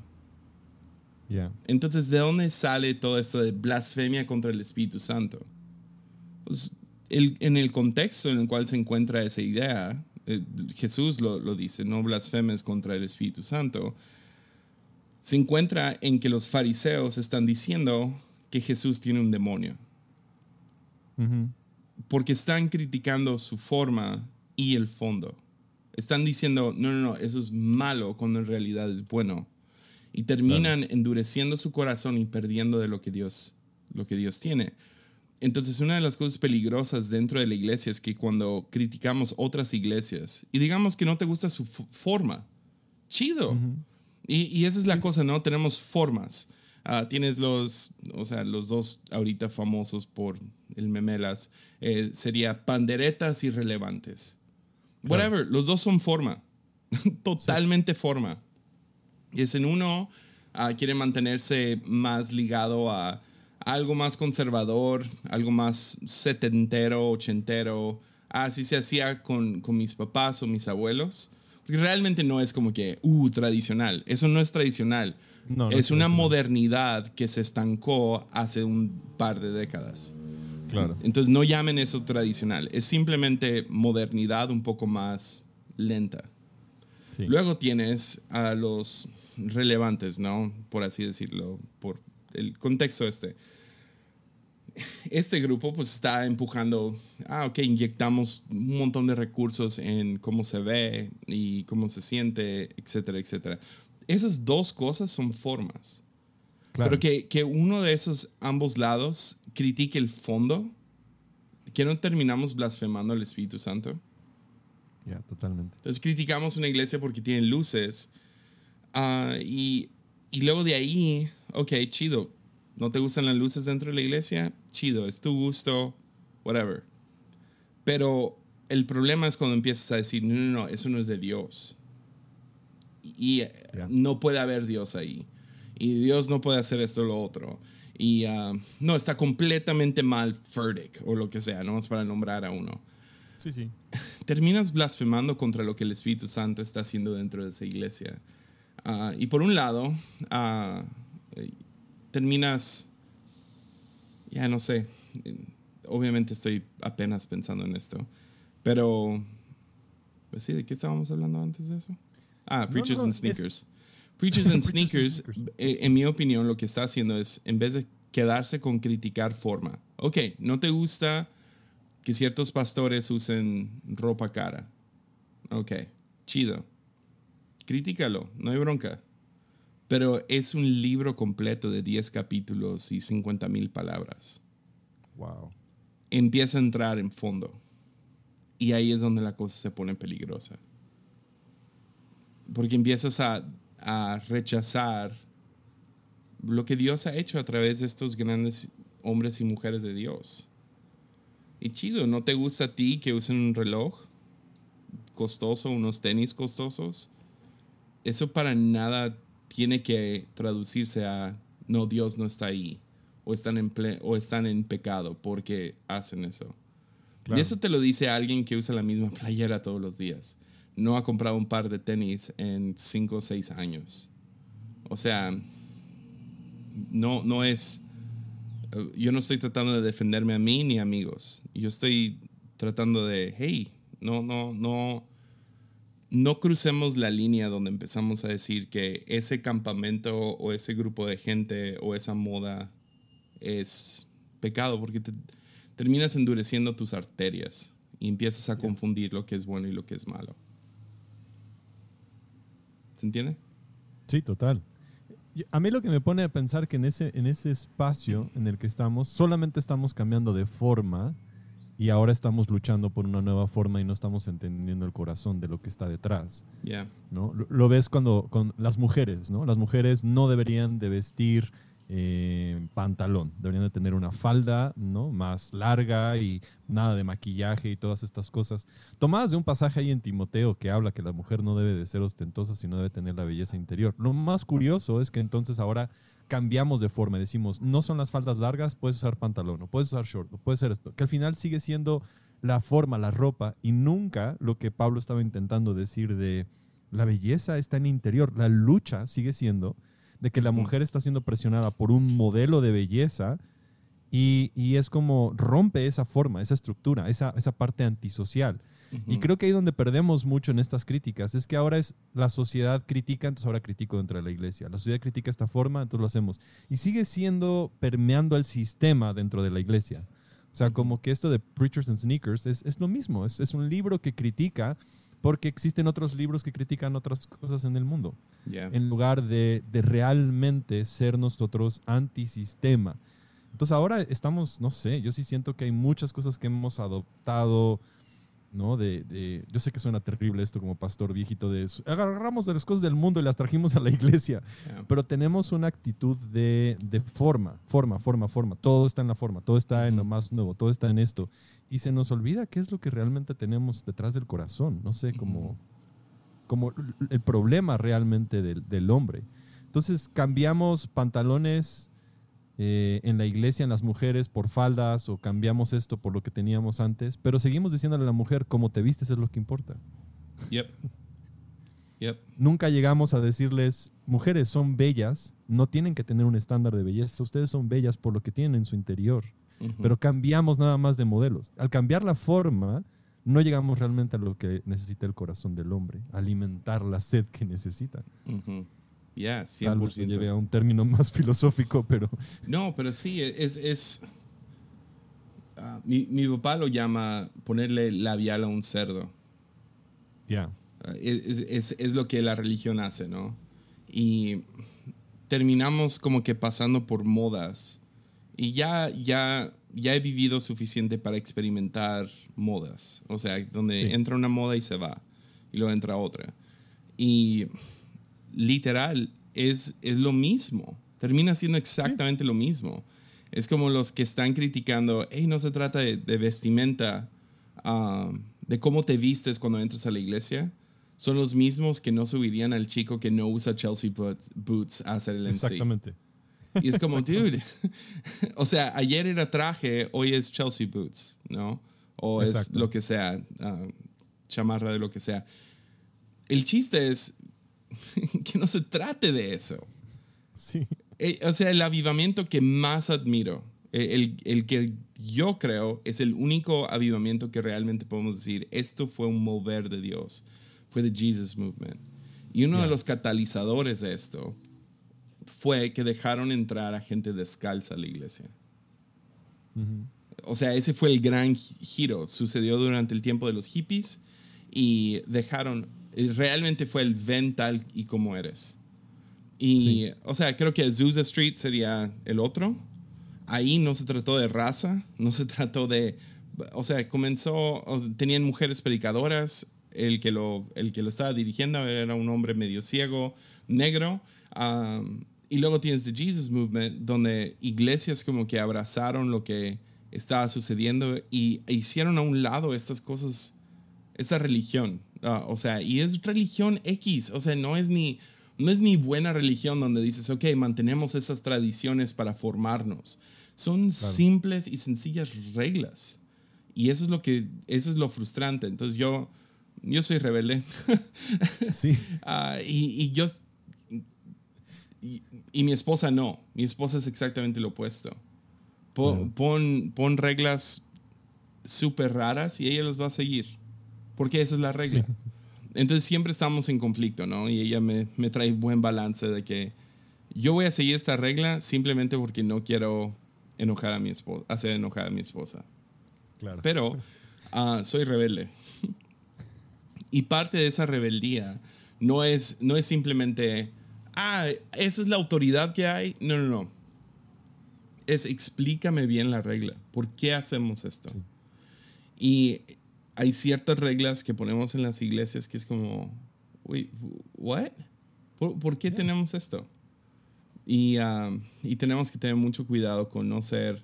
Ya. Entonces, ¿de dónde sale todo esto de blasfemia contra el Espíritu Santo? Pues, el- en el contexto en el cual se encuentra esa idea, eh, Jesús lo, lo dice, no blasfemes contra el Espíritu Santo, se encuentra en que los fariseos están diciendo que Jesús tiene un demonio, porque están criticando su forma y el fondo. Están diciendo, no, no, no, eso es malo cuando en realidad es bueno. Y terminan endureciendo su corazón y perdiendo de lo que Dios, lo que Dios tiene. Entonces, una de las cosas peligrosas dentro de la iglesia es que cuando criticamos otras iglesias y digamos que no te gusta su forma, chido. y, y esa es la cosa, ¿no? Tenemos formas. Ah, tienes los, o sea, los dos ahorita famosos por el memelas, eh, sería panderetas irrelevantes. Whatever, los dos son forma, (laughs) totalmente forma. Y es en uno, ah, quiere mantenerse más ligado a algo más conservador, algo más setentero, ochentero. Así se hacía con, con mis papás o mis abuelos. Porque realmente no es como que, uh, tradicional. Eso no es tradicional. No, no es es una modernidad que se estancó hace un par de décadas. Claro. Entonces no llamen eso tradicional. Es simplemente modernidad un poco más lenta. Sí. Luego tienes a los relevantes, ¿no? Por así decirlo, por el contexto este. Este grupo pues está empujando, ah, ok, inyectamos un montón de recursos en cómo se ve y cómo se siente, etcétera, etcétera. Esas dos cosas son formas. Claro. Pero que, que uno de esos ambos lados critique el fondo, que no terminamos blasfemando al Espíritu Santo. Ya, totalmente. Entonces criticamos una iglesia porque tiene luces. ah, y, y luego de ahí, ok, chido. ¿No te gustan las luces dentro de la iglesia? Chido, es tu gusto, whatever. Pero el problema es cuando empiezas a decir, no, no, no, eso no es de Dios. Y eh, no puede haber Dios ahí. Y Dios no puede hacer esto o lo otro. Y ah, no, está completamente mal Furtick o lo que sea, no es para nombrar a uno Sí, sí. (laughs) terminas blasfemando contra lo que el Espíritu Santo está haciendo dentro de esa iglesia. Ah, y por un lado, eh, terminas, ya no sé, obviamente estoy apenas pensando en esto, pero, pues sí, ¿de qué estábamos hablando antes de eso? Ah, Preachers no, and Sneakers. Preachers and (laughs) Preachers and Sneakers, eh, en mi opinión, lo que está haciendo es, en vez de quedarse con criticar forma, ok, no te gusta que ciertos pastores usen ropa cara. Ok, chido. Críticalo, no hay bronca. Pero es un libro completo de 10 capítulos y 50 mil palabras. Wow. Empieza a entrar en fondo. Y ahí es donde la cosa se pone peligrosa. Porque empiezas a, a rechazar lo que Dios ha hecho a través de estos grandes hombres y mujeres de Dios. Y chido, ¿no te gusta a ti que usen un reloj costoso, unos tenis costosos? Eso para nada tiene que traducirse a no, Dios no está ahí o están en, ple- o están en pecado porque hacen eso. Claro. Y eso te lo dice alguien que usa la misma playera todos los días. No ha comprado un par de tenis en 5 o 6 años. O sea, no, no es... eh, Yo no estoy tratando de defenderme a mí ni a amigos. Yo estoy tratando de, hey, no, no, no, no crucemos la línea donde empezamos a decir que ese campamento o ese grupo de gente o esa moda es pecado porque te terminas endureciendo tus arterias y empiezas a confundir lo que es bueno y lo que es malo. ¿Se entiende? Sí, total. A mí lo que me pone a pensar que en ese, en ese espacio en el que estamos, solamente estamos cambiando de forma y ahora estamos luchando por una nueva forma y no estamos entendiendo el corazón de lo que está detrás. ¿no? Lo, lo ves cuando con las mujeres, ¿no? Las mujeres no deberían de vestir eh, pantalón. Deberían de tener una falda ¿no? más larga y nada de maquillaje y todas estas cosas. Tomadas de un pasaje ahí en Timoteo que habla que la mujer no debe de ser ostentosa, sino debe tener la belleza interior. Lo más curioso es que entonces ahora cambiamos de forma. Decimos, no son las faldas largas, puedes usar pantalón, o puedes usar short, o puedes hacer esto. Que al final sigue siendo la forma, la ropa, y nunca lo que Pablo estaba intentando decir de la belleza está en el interior. La lucha sigue siendo de que la mujer está siendo presionada por un modelo de belleza y, y es como rompe esa forma, esa estructura, esa, esa parte antisocial. Y creo que ahí donde perdemos mucho en estas críticas es que ahora es la sociedad critica, entonces ahora critico dentro de la iglesia. La sociedad critica esta forma, entonces lo hacemos. Y sigue siendo permeando el sistema dentro de la iglesia. O sea, como que esto de Preachers and Sneakers es, es lo mismo, es, es, un libro que critica porque existen otros libros que critican otras cosas en el mundo. En lugar de, de realmente ser nosotros antisistema. Entonces ahora estamos, no sé, yo sí siento que hay muchas cosas que hemos adoptado ¿no? De, yo sé que suena terrible esto como pastor viejito de agarramos de las cosas del mundo y las trajimos a la (laughs) iglesia, pero tenemos una actitud de, forma, forma, forma, forma. Todo está en la forma, todo está en lo más nuevo, todo está en esto. Y se nos olvida qué es lo que realmente tenemos detrás del corazón, no sé, como, como el problema realmente del, del hombre. Entonces cambiamos pantalones eh, en la iglesia, en las mujeres, por faldas o cambiamos esto por lo que teníamos antes, pero seguimos diciéndole a la mujer, como te vistes es lo que importa. Yep. Yep. Nunca llegamos a decirles, mujeres son bellas, no tienen que tener un estándar de belleza, ustedes son bellas por lo que tienen en su interior, pero cambiamos nada más de modelos. Al cambiar la forma, no llegamos realmente a lo que necesita el corazón del hombre, alimentar la sed que necesita. Ya, 100%. lleve a un término (laughs) más filosófico, pero... No, pero sí, es... es ah, mi, mi, papá lo llama ponerle labial a un cerdo. Ya. Ah, es, es, es, lo que la religión hace, ¿no? Y terminamos como que pasando por modas. Y ya, ya, ya he vivido suficiente para experimentar modas. O sea, donde entra una moda y se va. Y luego entra otra. Y literal es, es lo mismo. Termina siendo exactamente lo mismo. Es como los que están criticando, hey, no se trata de, vestimenta, ah, de cómo te vistes cuando entras a la iglesia. Son los mismos que no subirían al chico que no usa Chelsea boots a hacer el MC. Exactamente. Y es como, dude, (laughs) o sea, ayer era traje, hoy es Chelsea boots, ¿no? O es lo que sea, ah, chamarra de lo que sea. El chiste es, (laughs) que no se trate de eso. Sí. Eh, o sea, el avivamiento que más admiro, eh, el, el, que yo creo es el único avivamiento que realmente podemos decir, esto fue un mover de Dios, fue the Jesus Movement. Y uno de los catalizadores de esto fue que dejaron entrar a gente descalza a la iglesia. O sea, ese fue el gran giro. Sucedió durante el tiempo de los hippies y dejaron realmente fue el ven tal y como eres. Y, o sea, creo que Azusa Street sería el otro. Ahí no se trató de raza, no se trató de, o sea, comenzó, tenían mujeres predicadoras, el que, lo, el que lo estaba dirigiendo era un hombre medio ciego, negro. y luego tienes The Jesus Movement, donde iglesias como que abrazaron lo que estaba sucediendo y hicieron a un lado estas cosas, esta religión. Ah, o sea, y es religión X, o sea, no es ni, no es ni buena religión donde dices, ok, mantenemos esas tradiciones para formarnos. Son simples y sencillas reglas. Y eso es lo que, eso es lo frustrante. Entonces yo, yo soy rebelde. (laughs) sí. Ah, y, y, yo, y, mi esposa no. Mi esposa es exactamente lo opuesto. Pon, pon, pon reglas súper raras y ella las va a seguir porque esa es la regla. Entonces siempre estamos en conflicto, ¿no? Y ella me, me, trae buen balance de que yo voy a seguir esta regla simplemente porque no quiero enojar a mi esposa, hacer enojar a mi esposa. Claro. Pero uh, soy rebelde. (laughs) y parte de esa rebeldía no es, no es simplemente, ah, esa es la autoridad que hay. No, no, no. Es explícame bien la regla. ¿Por qué hacemos esto? Sí. Y hay ciertas reglas que ponemos en las iglesias que es como, wait, what? ¿Por, qué tenemos esto? Y, um, y tenemos que tener mucho cuidado con no ser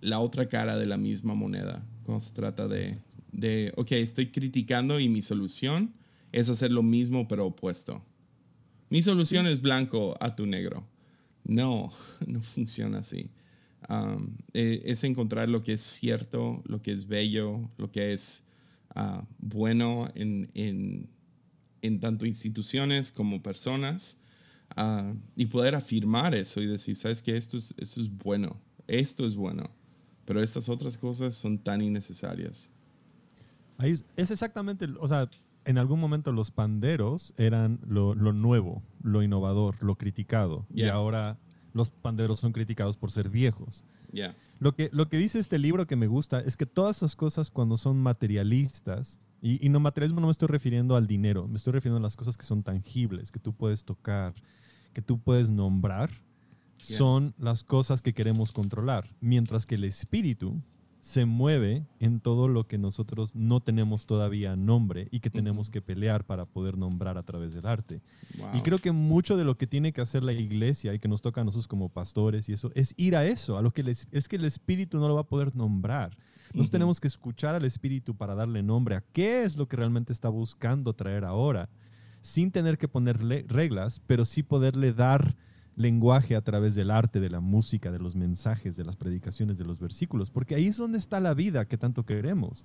la otra cara de la misma moneda cuando se trata de, de, ok, estoy criticando y mi solución es hacer lo mismo pero opuesto. Mi solución es blanco a tu negro. No, (laughs) no funciona así. Um, e- es encontrar lo que es cierto, lo que es bello, lo que es ah, bueno en, en, en tanto instituciones como personas ah, y poder afirmar eso y decir, sabes que esto es, esto es bueno, esto es bueno, pero estas otras cosas son tan innecesarias. Ahí es- exactamente, o sea, en algún momento los panderos eran lo, lo nuevo, lo innovador, lo criticado. Y ahora los panderos son criticados por ser viejos. Lo que, lo que dice este libro que me gusta es que todas esas cosas cuando son materialistas, y, y no materialismo no me estoy refiriendo al dinero, me estoy refiriendo a las cosas que son tangibles, que tú puedes tocar, que tú puedes nombrar, Yeah. son las cosas que queremos controlar, mientras que el espíritu se mueve en todo lo que nosotros no tenemos todavía nombre y que tenemos que pelear para poder nombrar a través del arte. wow. Y creo que mucho de lo que tiene que hacer la iglesia y que nos toca a nosotros como pastores y eso, es ir a eso, a lo que les- es que el Espíritu no lo va a poder nombrar. Nosotros Ujú. tenemos que escuchar al Espíritu para darle nombre a qué es lo que realmente está buscando traer ahora, sin tener que ponerle reglas, pero sí poderle dar lenguaje a través del arte, de la música, de los mensajes, de las predicaciones, de los versículos, porque ahí es donde está la vida que tanto queremos.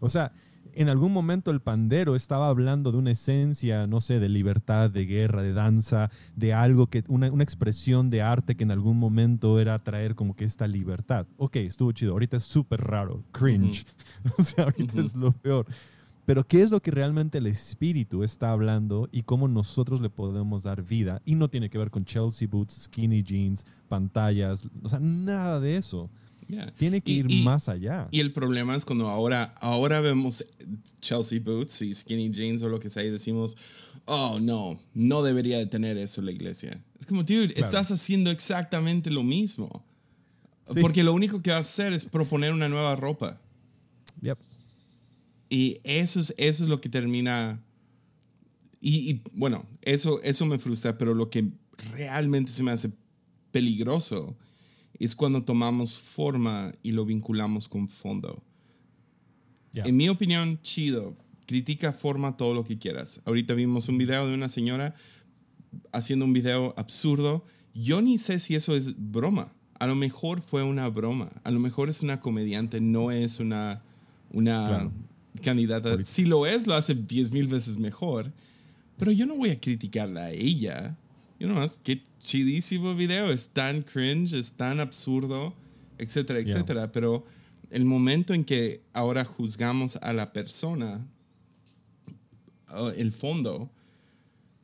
O sea, en algún momento el pandero estaba hablando de una esencia, no sé, de libertad, de guerra, de danza, de algo que, una, una expresión de arte que en algún momento era traer como que esta libertad. Ok, estuvo chido. Ahorita es súper raro, cringe. (laughs) O sea, ahorita es lo peor. Pero ¿qué es lo que realmente el espíritu está hablando y cómo nosotros le podemos dar vida? Y no tiene que ver con Chelsea boots, skinny jeans, pantallas, o sea, nada de eso. Tiene que Y- ir y- más allá. Y el problema es cuando ahora, ahora vemos Chelsea Boots y Skinny Jeans o lo que sea y decimos, oh, no, no debería de tener eso la iglesia. Es como, dude, Claro. estás haciendo exactamente lo mismo. Sí. Porque lo único que vas a hacer es proponer una nueva ropa. Y eso es, eso es lo que termina... Y, y, bueno, eso, eso me frustra, pero lo que realmente se me hace peligroso es cuando tomamos forma y lo vinculamos con fondo. Ya. En mi opinión, chido. Critica forma todo lo que quieras. Ahorita vimos un video de una señora haciendo un video absurdo. Yo ni sé si eso es broma. A lo mejor fue una broma. A lo mejor es una comediante, no es una, una Claro. Candidata. Si lo es, lo hace 10 mil veces mejor. Pero yo no voy a criticarla a ella. Yo nomás, qué chidísimo video. Es tan cringe, es tan absurdo, etcétera, Yeah. etcétera. Pero el momento en que ahora juzgamos a la persona, el fondo,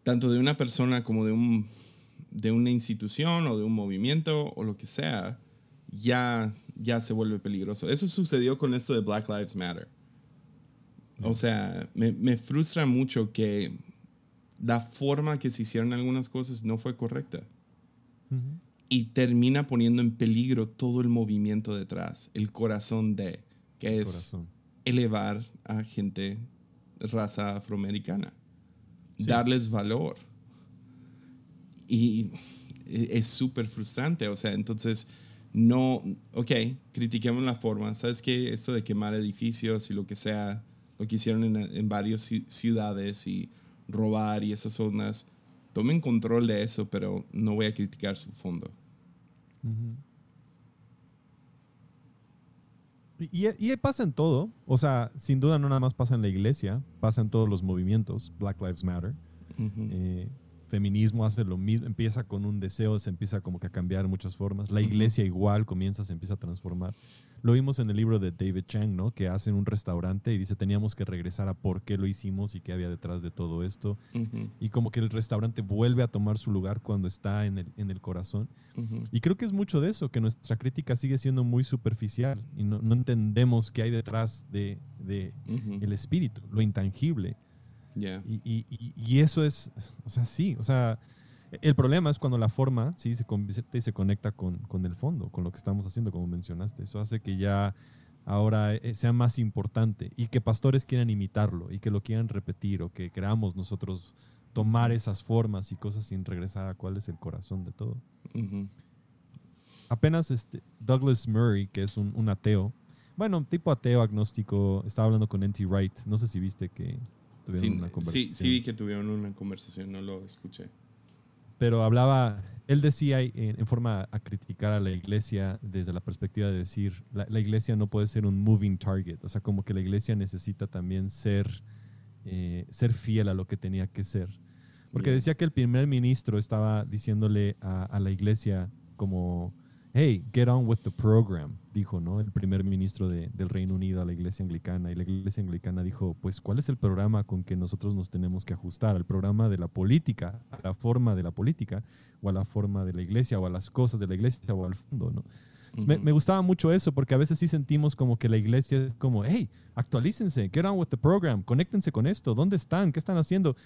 tanto de una persona como de, un, de una institución o de un movimiento o lo que sea, ya, ya se vuelve peligroso. Eso sucedió con esto de Black Lives Matter. O sea, me, me frustra mucho que la forma que se hicieron algunas cosas no fue correcta Ujú. y termina poniendo en peligro todo el movimiento detrás, el corazón de, que El es corazón. elevar a gente raza afroamericana, Sí. darles valor. Y e- es súper frustrante, o sea, entonces no, ok, critiquemos la forma, ¿sabes qué? Esto de quemar edificios y lo que sea, lo que hicieron en, en varias ci- ciudades y robar y esas zonas, tomen control de eso, pero no voy a criticar su fondo. Y, y- y pasa en todo. O sea, sin duda no nada más pasa en la iglesia, pasa en todos los movimientos. Black Lives Matter. Eh, feminismo hace lo mismo, empieza con un deseo, se empieza como que a cambiar en muchas formas. La iglesia igual comienza, se empieza a transformar. Lo vimos en el libro de David Chang, ¿no? Que hacen un restaurante y dice, teníamos que regresar a por qué lo hicimos y qué había detrás de todo esto. Y como que el restaurante vuelve a tomar su lugar cuando está en el, en el corazón. Y creo que es mucho de eso, que nuestra crítica sigue siendo muy superficial y no, no entendemos qué hay detrás de, de el espíritu, lo intangible. Y, y- y- y eso es, o sea, sí, o sea, el problema es cuando la forma, sí, se convierte y se conecta con, con el fondo, con lo que estamos haciendo, como mencionaste. Eso hace que ya ahora eh, sea más importante y que pastores quieran imitarlo y que lo quieran repetir o que creamos nosotros tomar esas formas y cosas sin regresar a cuál es el corazón de todo. Apenas este, Douglas Murray, que es un, un ateo, bueno, tipo ateo agnóstico, estaba hablando con N.T. Wright. No sé si viste que tuvieron Sí, una sí, conversación. sí vi que tuvieron una conversación, no lo escuché. pero hablaba, él decía en, en forma a criticar a la iglesia desde la perspectiva de decir, la, la iglesia no puede ser un moving target, o sea, como que la iglesia necesita también ser, eh, ser fiel a lo que tenía que ser. Porque decía que el primer ministro estaba diciéndole a, a la iglesia como, hey, get on with the program, dijo, ¿no? El primer ministro de- del Reino Unido a la iglesia anglicana. Y la iglesia anglicana dijo, pues, ¿cuál es el programa con que nosotros nos tenemos que ajustar? ¿Al programa de la política, a la forma de la política, o a la forma de la iglesia, o a las cosas de la iglesia, o al fondo, ¿no? Me, me gustaba mucho eso porque a veces sí sentimos como que la iglesia es como, hey, actualícense, get on with the program, conéctense con esto, ¿dónde están? ¿Qué están haciendo?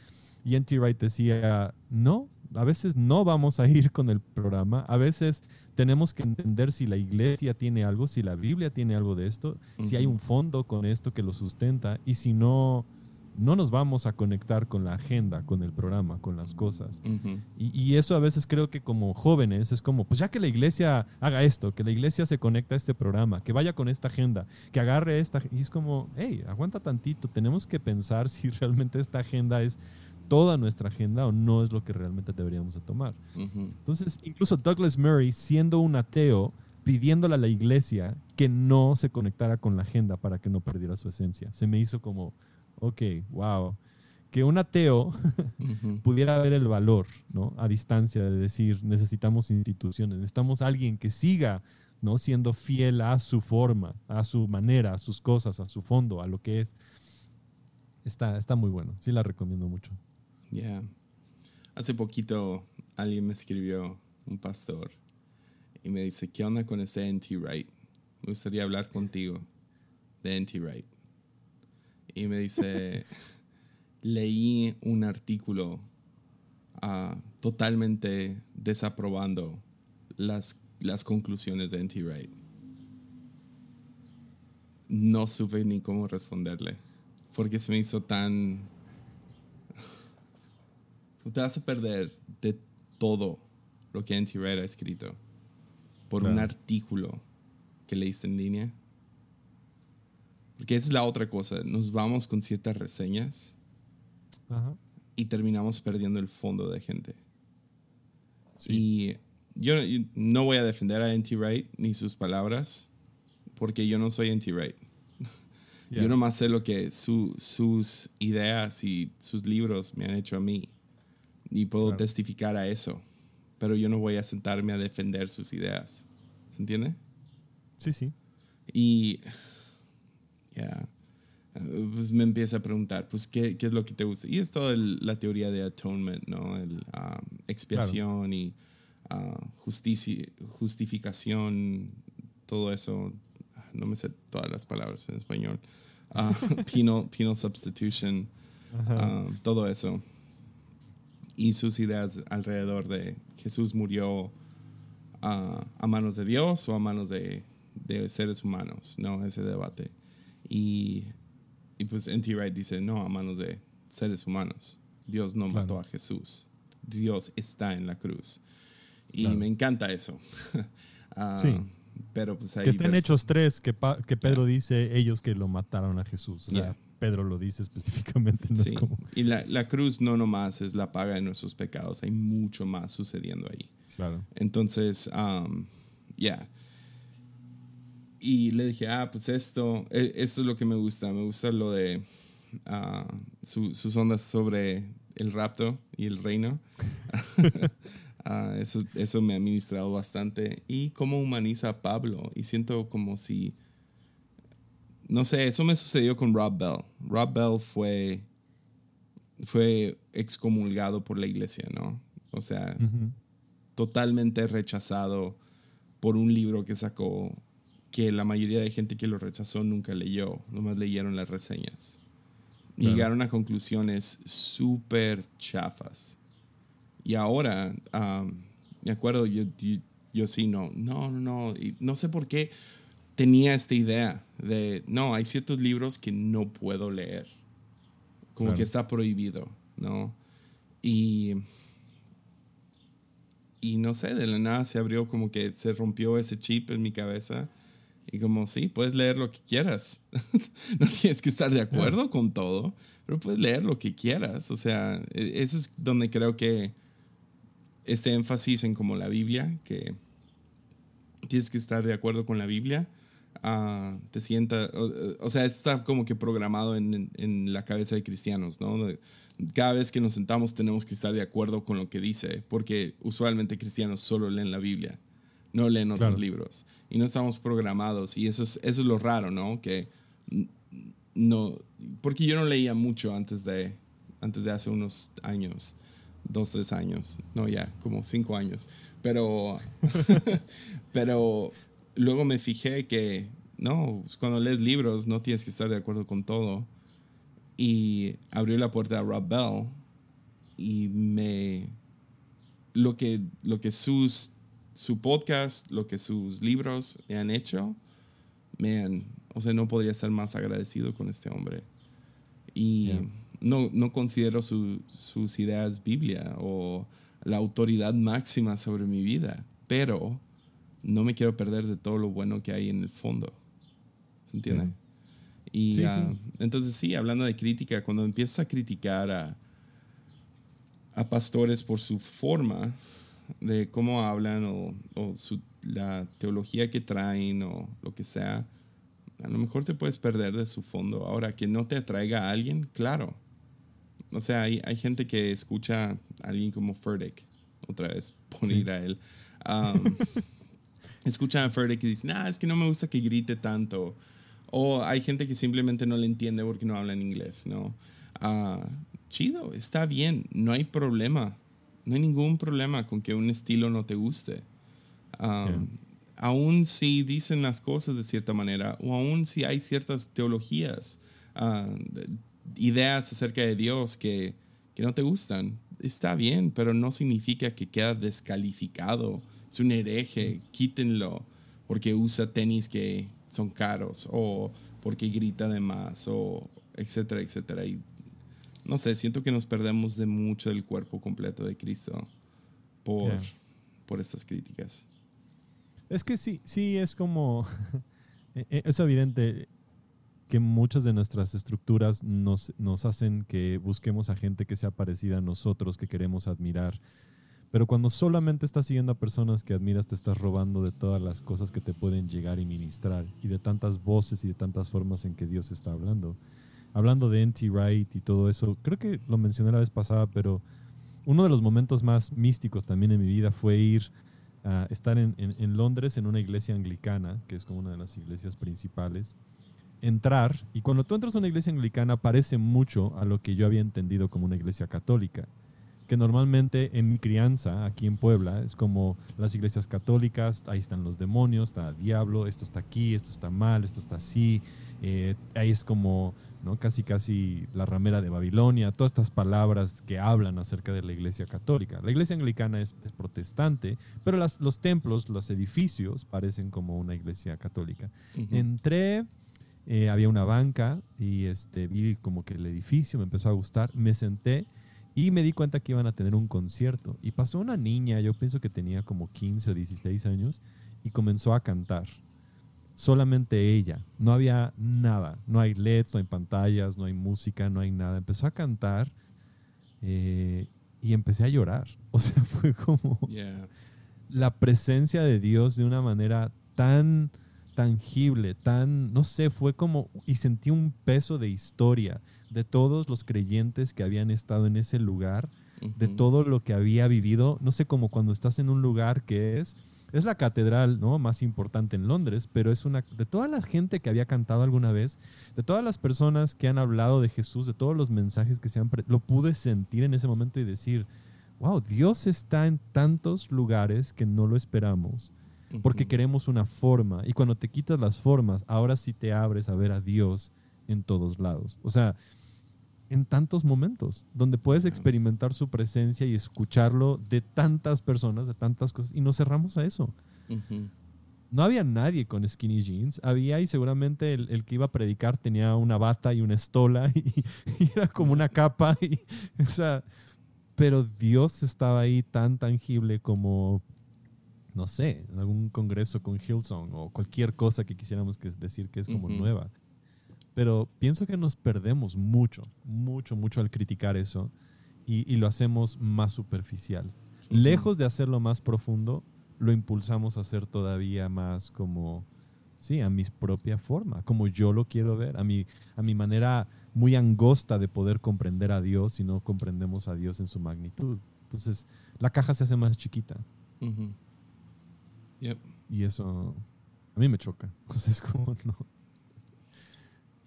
Y N.T. Wright decía, no, a veces no vamos a ir con el programa, a veces tenemos que entender si la iglesia tiene algo, si la Biblia tiene algo de esto, si hay un fondo con esto que lo sustenta y si no, no nos vamos a conectar con la agenda, con el programa, con las cosas. Y, y eso a veces creo que como jóvenes es como, pues ya que la iglesia haga esto, que la iglesia se conecta a este programa, que vaya con esta agenda, que agarre esta... Y es como, hey, aguanta tantito, tenemos que pensar (laughs) si realmente esta agenda es toda nuestra agenda o no es lo que realmente deberíamos de tomar. Entonces, incluso Douglas Murray, siendo un ateo, pidiéndole a la iglesia que no se conectara con la agenda para que no perdiera su esencia. Se me hizo como, ok, wow. Que un ateo (laughs) pudiera ver el valor, ¿no? A distancia de decir, necesitamos instituciones, necesitamos alguien que siga, ¿no? Siendo fiel a su forma, a su manera, a sus cosas, a su fondo, a lo que es. Está, está muy bueno. Sí la recomiendo mucho. Yeah. Hace poquito alguien me escribió, un pastor, y me dice, ¿qué onda con ese N.T. Wright? Me gustaría hablar contigo de N.T. Wright. Y me dice, (laughs) leí un artículo ah, totalmente desaprobando las, las conclusiones de N.T. Wright. No supe ni cómo responderle, porque se me hizo tan Tú te vas a perder de todo lo que N.T. Wright ha escrito por un artículo que leíste en línea. Porque esa es la otra cosa. Nos vamos con ciertas reseñas Ajá. y terminamos perdiendo el fondo de gente. Sí. Y yo, yo no voy a defender a N.T. Wright ni sus palabras porque yo no soy N.T. Wright. Yeah. Yo nomás sé lo que su- sus ideas y sus libros me han hecho a mí. Y puedo Claro. testificar a eso. Pero yo no voy a sentarme a defender sus ideas. ¿Se entiende? Sí, sí. Y ya, eh, pues me empieza a preguntar, pues, ¿qué, qué es lo que te gusta? Y es toda el- la teoría de atonement, ¿no? El, ah, expiación y ah, justici- justificación, todo eso. No me sé todas las palabras en español. Ah, (laughs) penal, penal substitution, ah, todo eso. Y sus ideas alrededor de Jesús murió a, a manos de Dios o a manos de, de seres humanos, ¿no? Ese debate. Y, y pues N.T. Wright dice, no, a manos de seres humanos. Dios no Claro. mató a Jesús. Dios está en la cruz. Y Claro. me encanta eso. (laughs) Ah, Sí. Pero pues ahí... Que estén ves- Hechos tres, que, Pa- que Pedro dice ellos que lo mataron a Jesús. O sea, Yeah. Pedro lo dice específicamente, no Sí. es como... Y la, la cruz no nomás es la paga de nuestros pecados, hay mucho más sucediendo ahí. Claro. Entonces, um, ya. Y le dije, ah, pues esto, e- esto es lo que me gusta. Me gusta lo de su- sus ondas sobre el rapto y el reino. (laughs) Ah, eso, eso me ha ministrado bastante. Y cómo humaniza a Pablo. Y siento como si, no sé, eso me sucedió con Rob Bell. Rob Bell fue, fue excomulgado por la iglesia, ¿no? O sea, Ujú. totalmente rechazado por un libro que sacó que la mayoría de gente que lo rechazó nunca leyó, nomás leyeron las reseñas. Claro. llegaron a conclusiones súper chafas. Y ahora, am, me acuerdo, yo, yo, yo sí, no, no, no, no, y no sé por qué tenía esta idea de, no, hay ciertos libros que no puedo leer, como Claro. que está prohibido, ¿no? Y, y no sé, de la nada se abrió como que se rompió ese chip en mi cabeza. Y como, sí, puedes leer lo que quieras. (laughs) no tienes que estar de acuerdo con todo, pero puedes leer lo que quieras. O sea, e, eso es donde creo que este énfasis en como la Biblia, que tienes que estar de acuerdo con la Biblia, ah, te sienta, o, sea, está como que programado en, en, la cabeza de cristianos, ¿no? Cada vez que nos sentamos tenemos que estar de acuerdo con lo que dice, porque usualmente cristianos solo leen la Biblia, no leen otros libros, y no estamos programados, y eso es, eso es lo raro, ¿no? Que no, porque yo no leía mucho antes de, antes de hace unos años, dos, tres años, no, ya, como cinco años, pero, (laughs) pero luego me fijé que, no, pues, cuando lees libros no tienes que estar de acuerdo con todo. Y abrió la puerta a Rob Bell y me... Lo que, lo que sus, su podcast, lo que sus libros me han hecho, man, o sea, no podría estar más agradecido con este hombre. Y no, no considero sus ideas Biblia o la autoridad máxima sobre mi vida, pero no me quiero perder de todo lo bueno que hay en el fondo. ¿Se entiende? Y ah, entonces sí, hablando de crítica, cuando empiezas a criticar a, a pastores por su forma de cómo hablan o, la teología que traen o lo que sea, a lo mejor te puedes perder de su fondo. Ahora, que no te atraiga a alguien, claro. O sea, hay, hay gente que escucha a alguien como Furtick, otra vez poner a él. Um, (laughs) escuchan a Furtick y dicen, nah, es que no me gusta que grite tanto. O hay gente que simplemente no le entiende porque no habla en inglés, ¿no? Uh, chido, está bien, no hay problema. No hay ningún problema con que un estilo no te guste. Um, aún si dicen las cosas de cierta manera, o aún si hay ciertas teologías, uh, ideas acerca de Dios que, que no te gustan, está bien, pero no significa que queda descalificado es un hereje, quítenlo porque usa tenis que son caros o porque grita de más o etcétera, etcétera. Y no sé, siento que nos perdemos de mucho del cuerpo completo de Cristo por, por estas críticas. Es que sí, sí, es como, (laughs) e, e, es evidente que muchas de nuestras estructuras nos, nos hacen que busquemos a gente que sea parecida a nosotros, que queremos admirar pero cuando solamente estás siguiendo a personas que admiras, te estás robando de todas las cosas que te pueden llegar y ministrar y de tantas voces y de tantas formas en que Dios está hablando. Hablando de N.T. Wright y todo eso, creo que lo mencioné la vez pasada, pero uno de los momentos más místicos también en mi vida fue ir a estar en, en Londres en una iglesia anglicana, que es como una de las iglesias principales entrar y cuando tú entras a una iglesia anglicana parece mucho a lo que yo había entendido como una iglesia católica que normalmente en mi crianza aquí en Puebla es como las iglesias católicas, ahí están los demonios, está el diablo, esto está aquí, esto está mal, esto está así, eh, ahí es como ¿no? casi casi la ramera de Babilonia, todas estas palabras que hablan acerca de la iglesia católica. La iglesia anglicana es, protestante, pero las, los templos, los edificios parecen como una iglesia católica. Entré... Eh, había una banca y este, vi como que el edificio me empezó a gustar, me senté y me di cuenta que iban a tener un concierto. Y pasó una niña, yo pienso que tenía como 15 o 16 años, y comenzó a cantar. Solamente ella. No había nada. No hay LEDs, no hay pantallas, no hay música, no hay nada. Empezó a cantar eh, y empecé a llorar. (laughs) O sea, fue como la presencia de Dios de una manera tan tangible, tan, no sé, fue como, y sentí un peso de historia de todos los creyentes que habían estado en ese lugar, de todo lo que había vivido, no sé, como cuando estás en un lugar que es, es la catedral ¿no? más importante en Londres, pero es una, de toda la gente que había cantado alguna vez, de todas las personas que han hablado de Jesús, de todos los mensajes que se han, lo pude sentir en ese momento y decir, wow, Dios está en tantos lugares que no lo esperamos porque queremos una forma. Y cuando te quitas las formas, ahora sí te abres a ver a Dios en todos lados. O sea, en tantos momentos donde puedes experimentar su presencia y escucharlo de tantas personas, de tantas cosas, y nos cerramos a eso. No había nadie con skinny jeans, había y seguramente el, que iba a predicar tenía una bata y una estola (laughs) y, era como una capa. Y, o sea, pero Dios estaba ahí tan tangible como, no sé, en algún congreso con Hillsong o cualquier cosa que quisiéramos que decir que es como nueva. Pero pienso que nos perdemos mucho, mucho, mucho al criticar eso y, y lo hacemos más superficial. Lejos de hacerlo más profundo, lo impulsamos a hacer todavía más como, sí, a mi propia forma, como yo lo quiero ver, a mi, a mi manera muy angosta de poder comprender a Dios y no comprendemos a Dios en su magnitud. Entonces, la caja se hace más chiquita Ujú. Yep. y eso a mí me choca. (laughs) O sea, es como, no.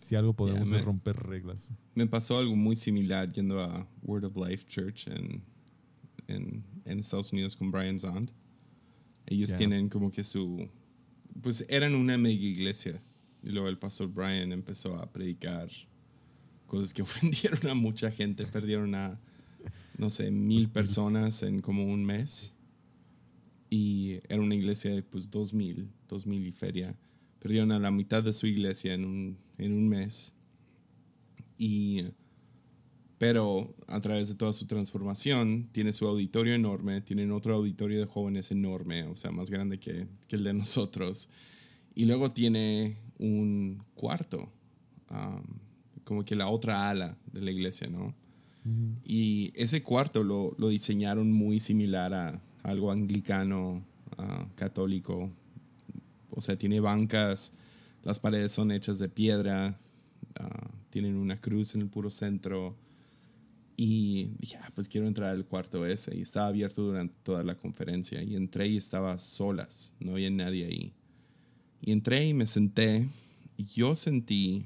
Si algo podemos me- es romper reglas. Me pasó algo muy similar yendo a Word of Life Church en, en, en Estados Unidos con Brian Zand. Ellos Ya. tienen como que su... Pues eran una mega iglesia. Y luego el pastor Brian empezó a predicar cosas que (laughs) ofendieron a mucha gente. Perdieron a, no sé, mil (laughs) personas en como un mes. Y era una iglesia de pues dos mil, dos mil y feria. Perdieron a la mitad de su iglesia en un, en un mes. Y, pero a través de toda su transformación, tiene su auditorio enorme, tienen otro auditorio de jóvenes enorme, o sea, más grande que, que el de nosotros. Y luego tiene un cuarto, um, como que la otra ala de la iglesia, ¿no? Y ese cuarto lo, lo diseñaron muy similar a algo anglicano, ah, católico. O sea, tiene bancas, las paredes son hechas de piedra, ah, tienen una cruz en el puro centro. Y dije, ah, pues quiero entrar al cuarto ese. Y estaba abierto durante toda la conferencia. Y entré y estaba solas, no había nadie ahí. Y entré y me senté. Y yo sentí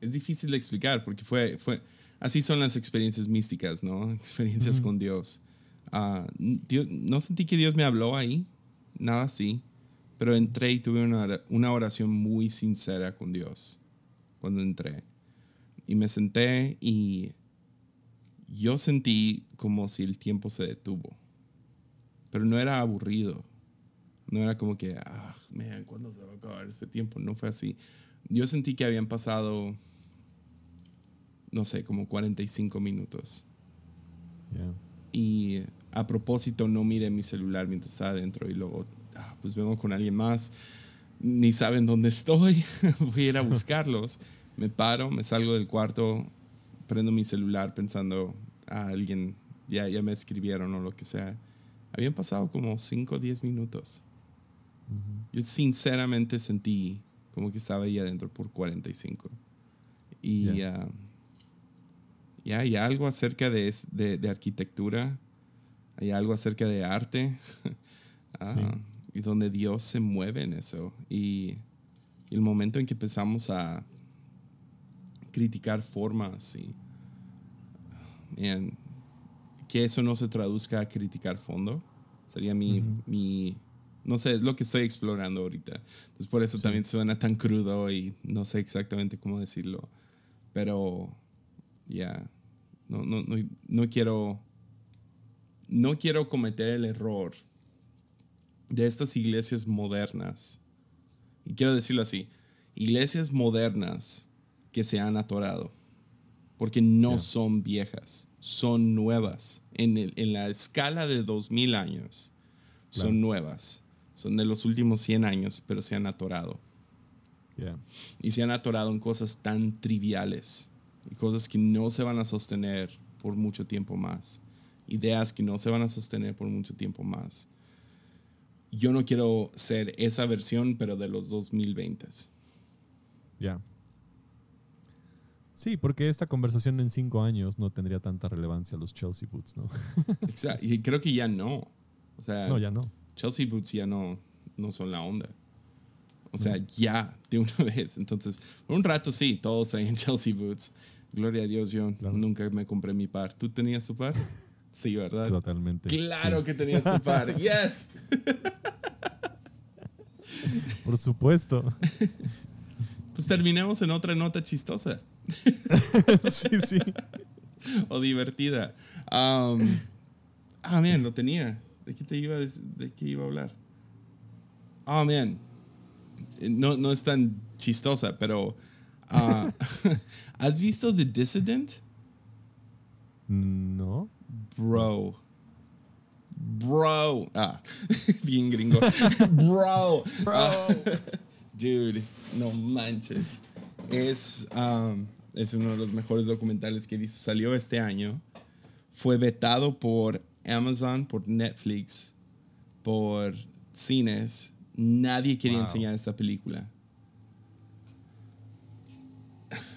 es difícil de explicar porque fue, fue, así son las experiencias místicas, ¿no? (laughs) Experiencias con Dios. Ah, Dios- No sentí que Dios me habló ahí, nada así, pero entré y tuve una, una oración muy sincera con Dios cuando entré. Y me senté y yo sentí como si el tiempo se detuvo, pero no era aburrido. No era como que, ah, man, ¿cuándo se va a acabar este tiempo? No fue así. Yo sentí que habían pasado, no sé, como 45 minutos. Yeah. Y a propósito no miré mi celular mientras estaba adentro y luego, ah, pues vengo con alguien más, ni saben dónde estoy, (laughs) voy a ir a buscarlos. Me paro, me salgo del cuarto, prendo mi celular pensando a alguien, ya, ya me escribieron o lo que sea. Habían pasado como 5 o 10 minutos. Yo sinceramente sentí como que estaba ahí adentro por 45. Y Ya. ah, ya hay algo acerca de, de, de arquitectura, hay algo acerca de arte, (laughs) ah, Sí. y donde Dios se mueve en eso. Y, y el momento en que empezamos a criticar formas y man, que eso no se traduzca a criticar fondo, sería mi, Ujú. mi, no sé, es lo que estoy explorando ahorita. Entonces por eso Sí. también suena tan crudo y no sé exactamente cómo decirlo. Pero ya, no, no, no, no quiero, no quiero cometer el error de estas iglesias modernas. Y quiero decirlo así, iglesias modernas que se han atorado, porque no son viejas, son nuevas. En, el- en la escala de 2000 años, Claro. son nuevas. Son de los últimos 100 años, pero se han atorado. Yeah. Y se han atorado en cosas tan triviales y cosas que no se van a sostener por mucho tiempo más. Ideas que no se van a sostener por mucho tiempo más. Yo no quiero ser esa versión, pero de los 2020. Ya. Sí, porque esta conversación en cinco años no tendría tanta relevancia los Chelsea Boots, ¿no? (laughs) Exacto. Y creo que ya no. O sea, No, ya no. Chelsea Boots ya no, no son la onda. O sea, Mm. ya, de una (laughs) vez. Entonces, por un rato sí, todos traían (laughs) Chelsea Boots. Gloria a Dios, yo Claro. nunca me compré mi par. ¿Tú tenías tu par? Sí, ¿verdad? Totalmente. Claro Sí, que tenías tu par. (laughs) Yes. Por supuesto. Pues terminemos en otra nota chistosa (laughs) sí, sí. o divertida. Um, ah, man, lo tenía. ¿De qué te iba de qué iba a hablar? Ah, man. No, no es tan chistosa, pero ah, (laughs) ¿has visto The Dissident? Bro. Bro. Ah, (laughs) bien gringo. (laughs) Bro. Ah, (laughs) dude, no manches. Es, um, es uno de los mejores documentales que he visto. Salió este año. Fue vetado por Amazon, por Netflix, por cines. Nadie quería Wow. enseñar esta película.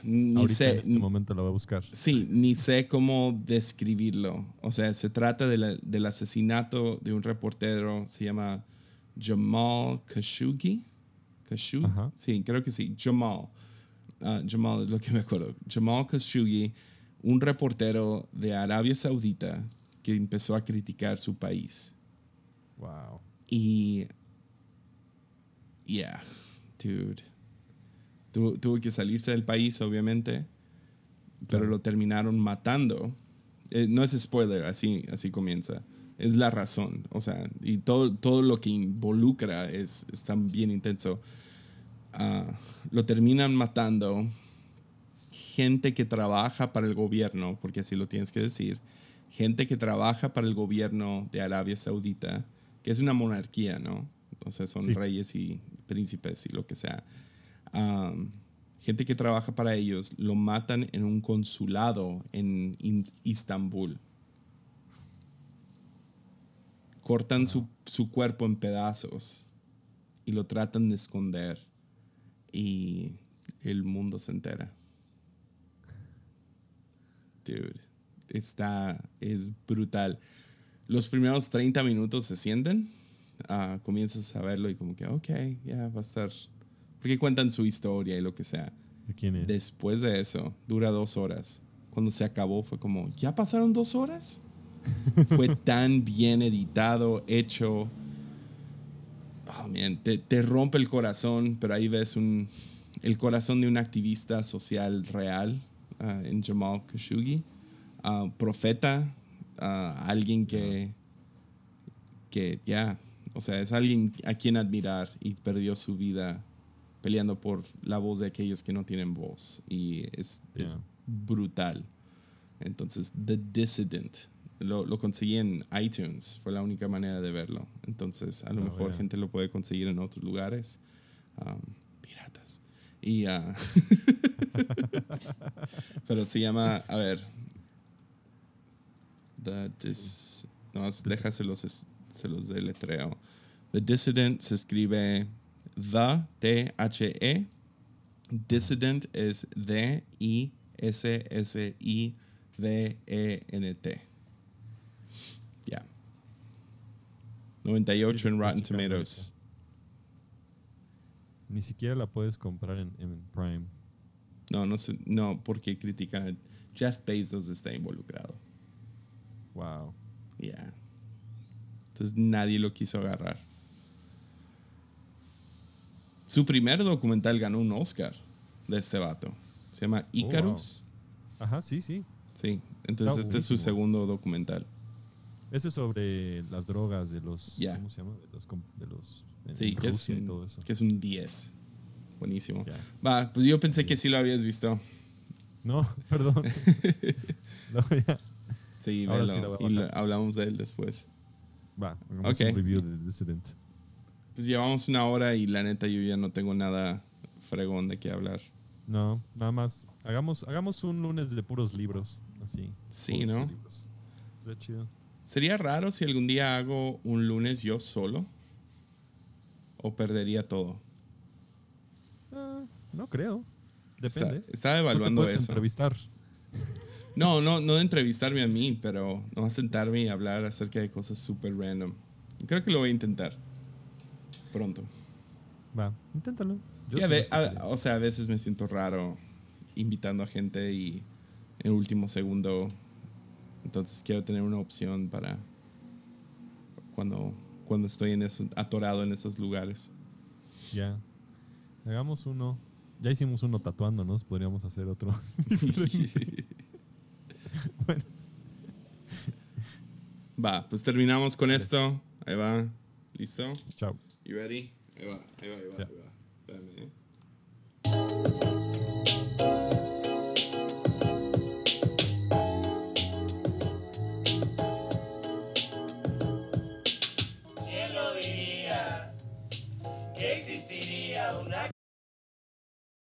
Ni Ahorita sé, en este momento lo voy a buscar. Sí, ni sé cómo describirlo. O sea, se trata de la- del asesinato de un reportero, se llama Jamal Khashoggi. Khashoggi? Ajá. Sí, creo que sí, Jamal. Ah, Jamal es lo que me acuerdo. Jamal Khashoggi, un reportero de Arabia Saudita que empezó a criticar su país. Wow. Y. Yeah, dude. Tu- tuvo que salirse del país, obviamente. Pero lo terminaron matando. Eh, no es spoiler, así, así comienza. Es la razón. O sea, y todo, todo lo que involucra es, es tan bien intenso. Ah, lo terminan matando. Gente que trabaja para el gobierno, porque así lo tienes que decir. Gente que trabaja para el gobierno de Arabia Saudita, que es una monarquía, ¿no? O sea, son Sí. reyes y príncipes y lo que sea. Gente que trabaja para ellos lo matan en un consulado en In- Istambul. Cortan su, su cuerpo en pedazos y lo tratan de esconder y el mundo se entera. Dude, está, es brutal. Los primeros 30 minutos se sienten, ah, comienzas a verlo y como que, ok, ya va a estar, porque cuentan su historia y lo que sea. ¿De quién es? Después de eso, dura dos horas. Cuando se acabó fue como, ¿ya pasaron dos horas? (laughs) fue tan bien editado, hecho. Oh, man, te, te rompe el corazón, pero ahí ves un, el corazón de un activista social real ah, en Jamal Khashoggi. Ah, profeta, alguien que, que ya, o sea, es alguien a quien admirar y perdió su vida peleando por la voz de aquellos que no tienen voz. Y es, brutal. Entonces, The Dissident. Lo, lo conseguí en iTunes. Fue la única manera de verlo. Entonces, a lo Oh, mejor yeah. gente lo puede conseguir en otros lugares. Um, piratas. Y, ah, (laughs) pero se llama, a ver. The Dis, no, déjaselos, es- se los deletreo. The Dissident se escribe The, T-H-E. Dissident es D-I-S-S-I-D-E-N-T. Ya. 98 Sí, en Rotten Tomatoes. Ni siquiera la puedes comprar en, en Prime. No, no, sé- no, porque critican. Jeff Bezos está involucrado. Wow. Ya. Entonces nadie lo quiso agarrar. Su primer documental ganó un Oscar de este vato. Se llama Icarus. Ajá, sí, sí. Sí. Entonces Está este es su segundo documental. Ese es sobre las drogas de los. ¿Cómo se llama? De los. De Sí, que es, Rusia y un, todo eso. que es un 10. Buenísimo. Va, pues yo pensé que sí lo habías visto. No, (laughs) perdón. (laughs) No, ya. Sí, velo, sí y hablamos de él después. Va, hagamos Ok. un review de Dissident. Pues llevamos una hora y la neta yo ya no tengo nada fregón de qué hablar. No, nada más. Hagamos, hagamos un lunes de puros libros. Así. Sí, ¿no? libros. Sería chido. ¿Sería raro si algún día hago un lunes yo solo? ¿O perdería todo? Ah, no creo. Está- Depende. estaba Tú te evaluando puedes eso. entrevistar. (laughs) No, no, no de entrevistarme a mí, pero no a sentarme y hablar acerca de cosas súper random. Creo que lo voy a intentar pronto. Va, inténtalo. Sí, a o sea, a veces me siento raro invitando a gente y en último segundo. Entonces quiero tener una opción para cuando, cuando estoy en eso, atorado en esos lugares. Ya. Hagamos uno. Ya hicimos uno tatuándonos. Podríamos hacer otro. (laughs) (laughs) bueno, Va, pues terminamos con esto. Ahí va. ¿Listo? chao. You ready? Ahí va, ahí va, ahí va. Ya. Ahí va. Espérame, ¿eh?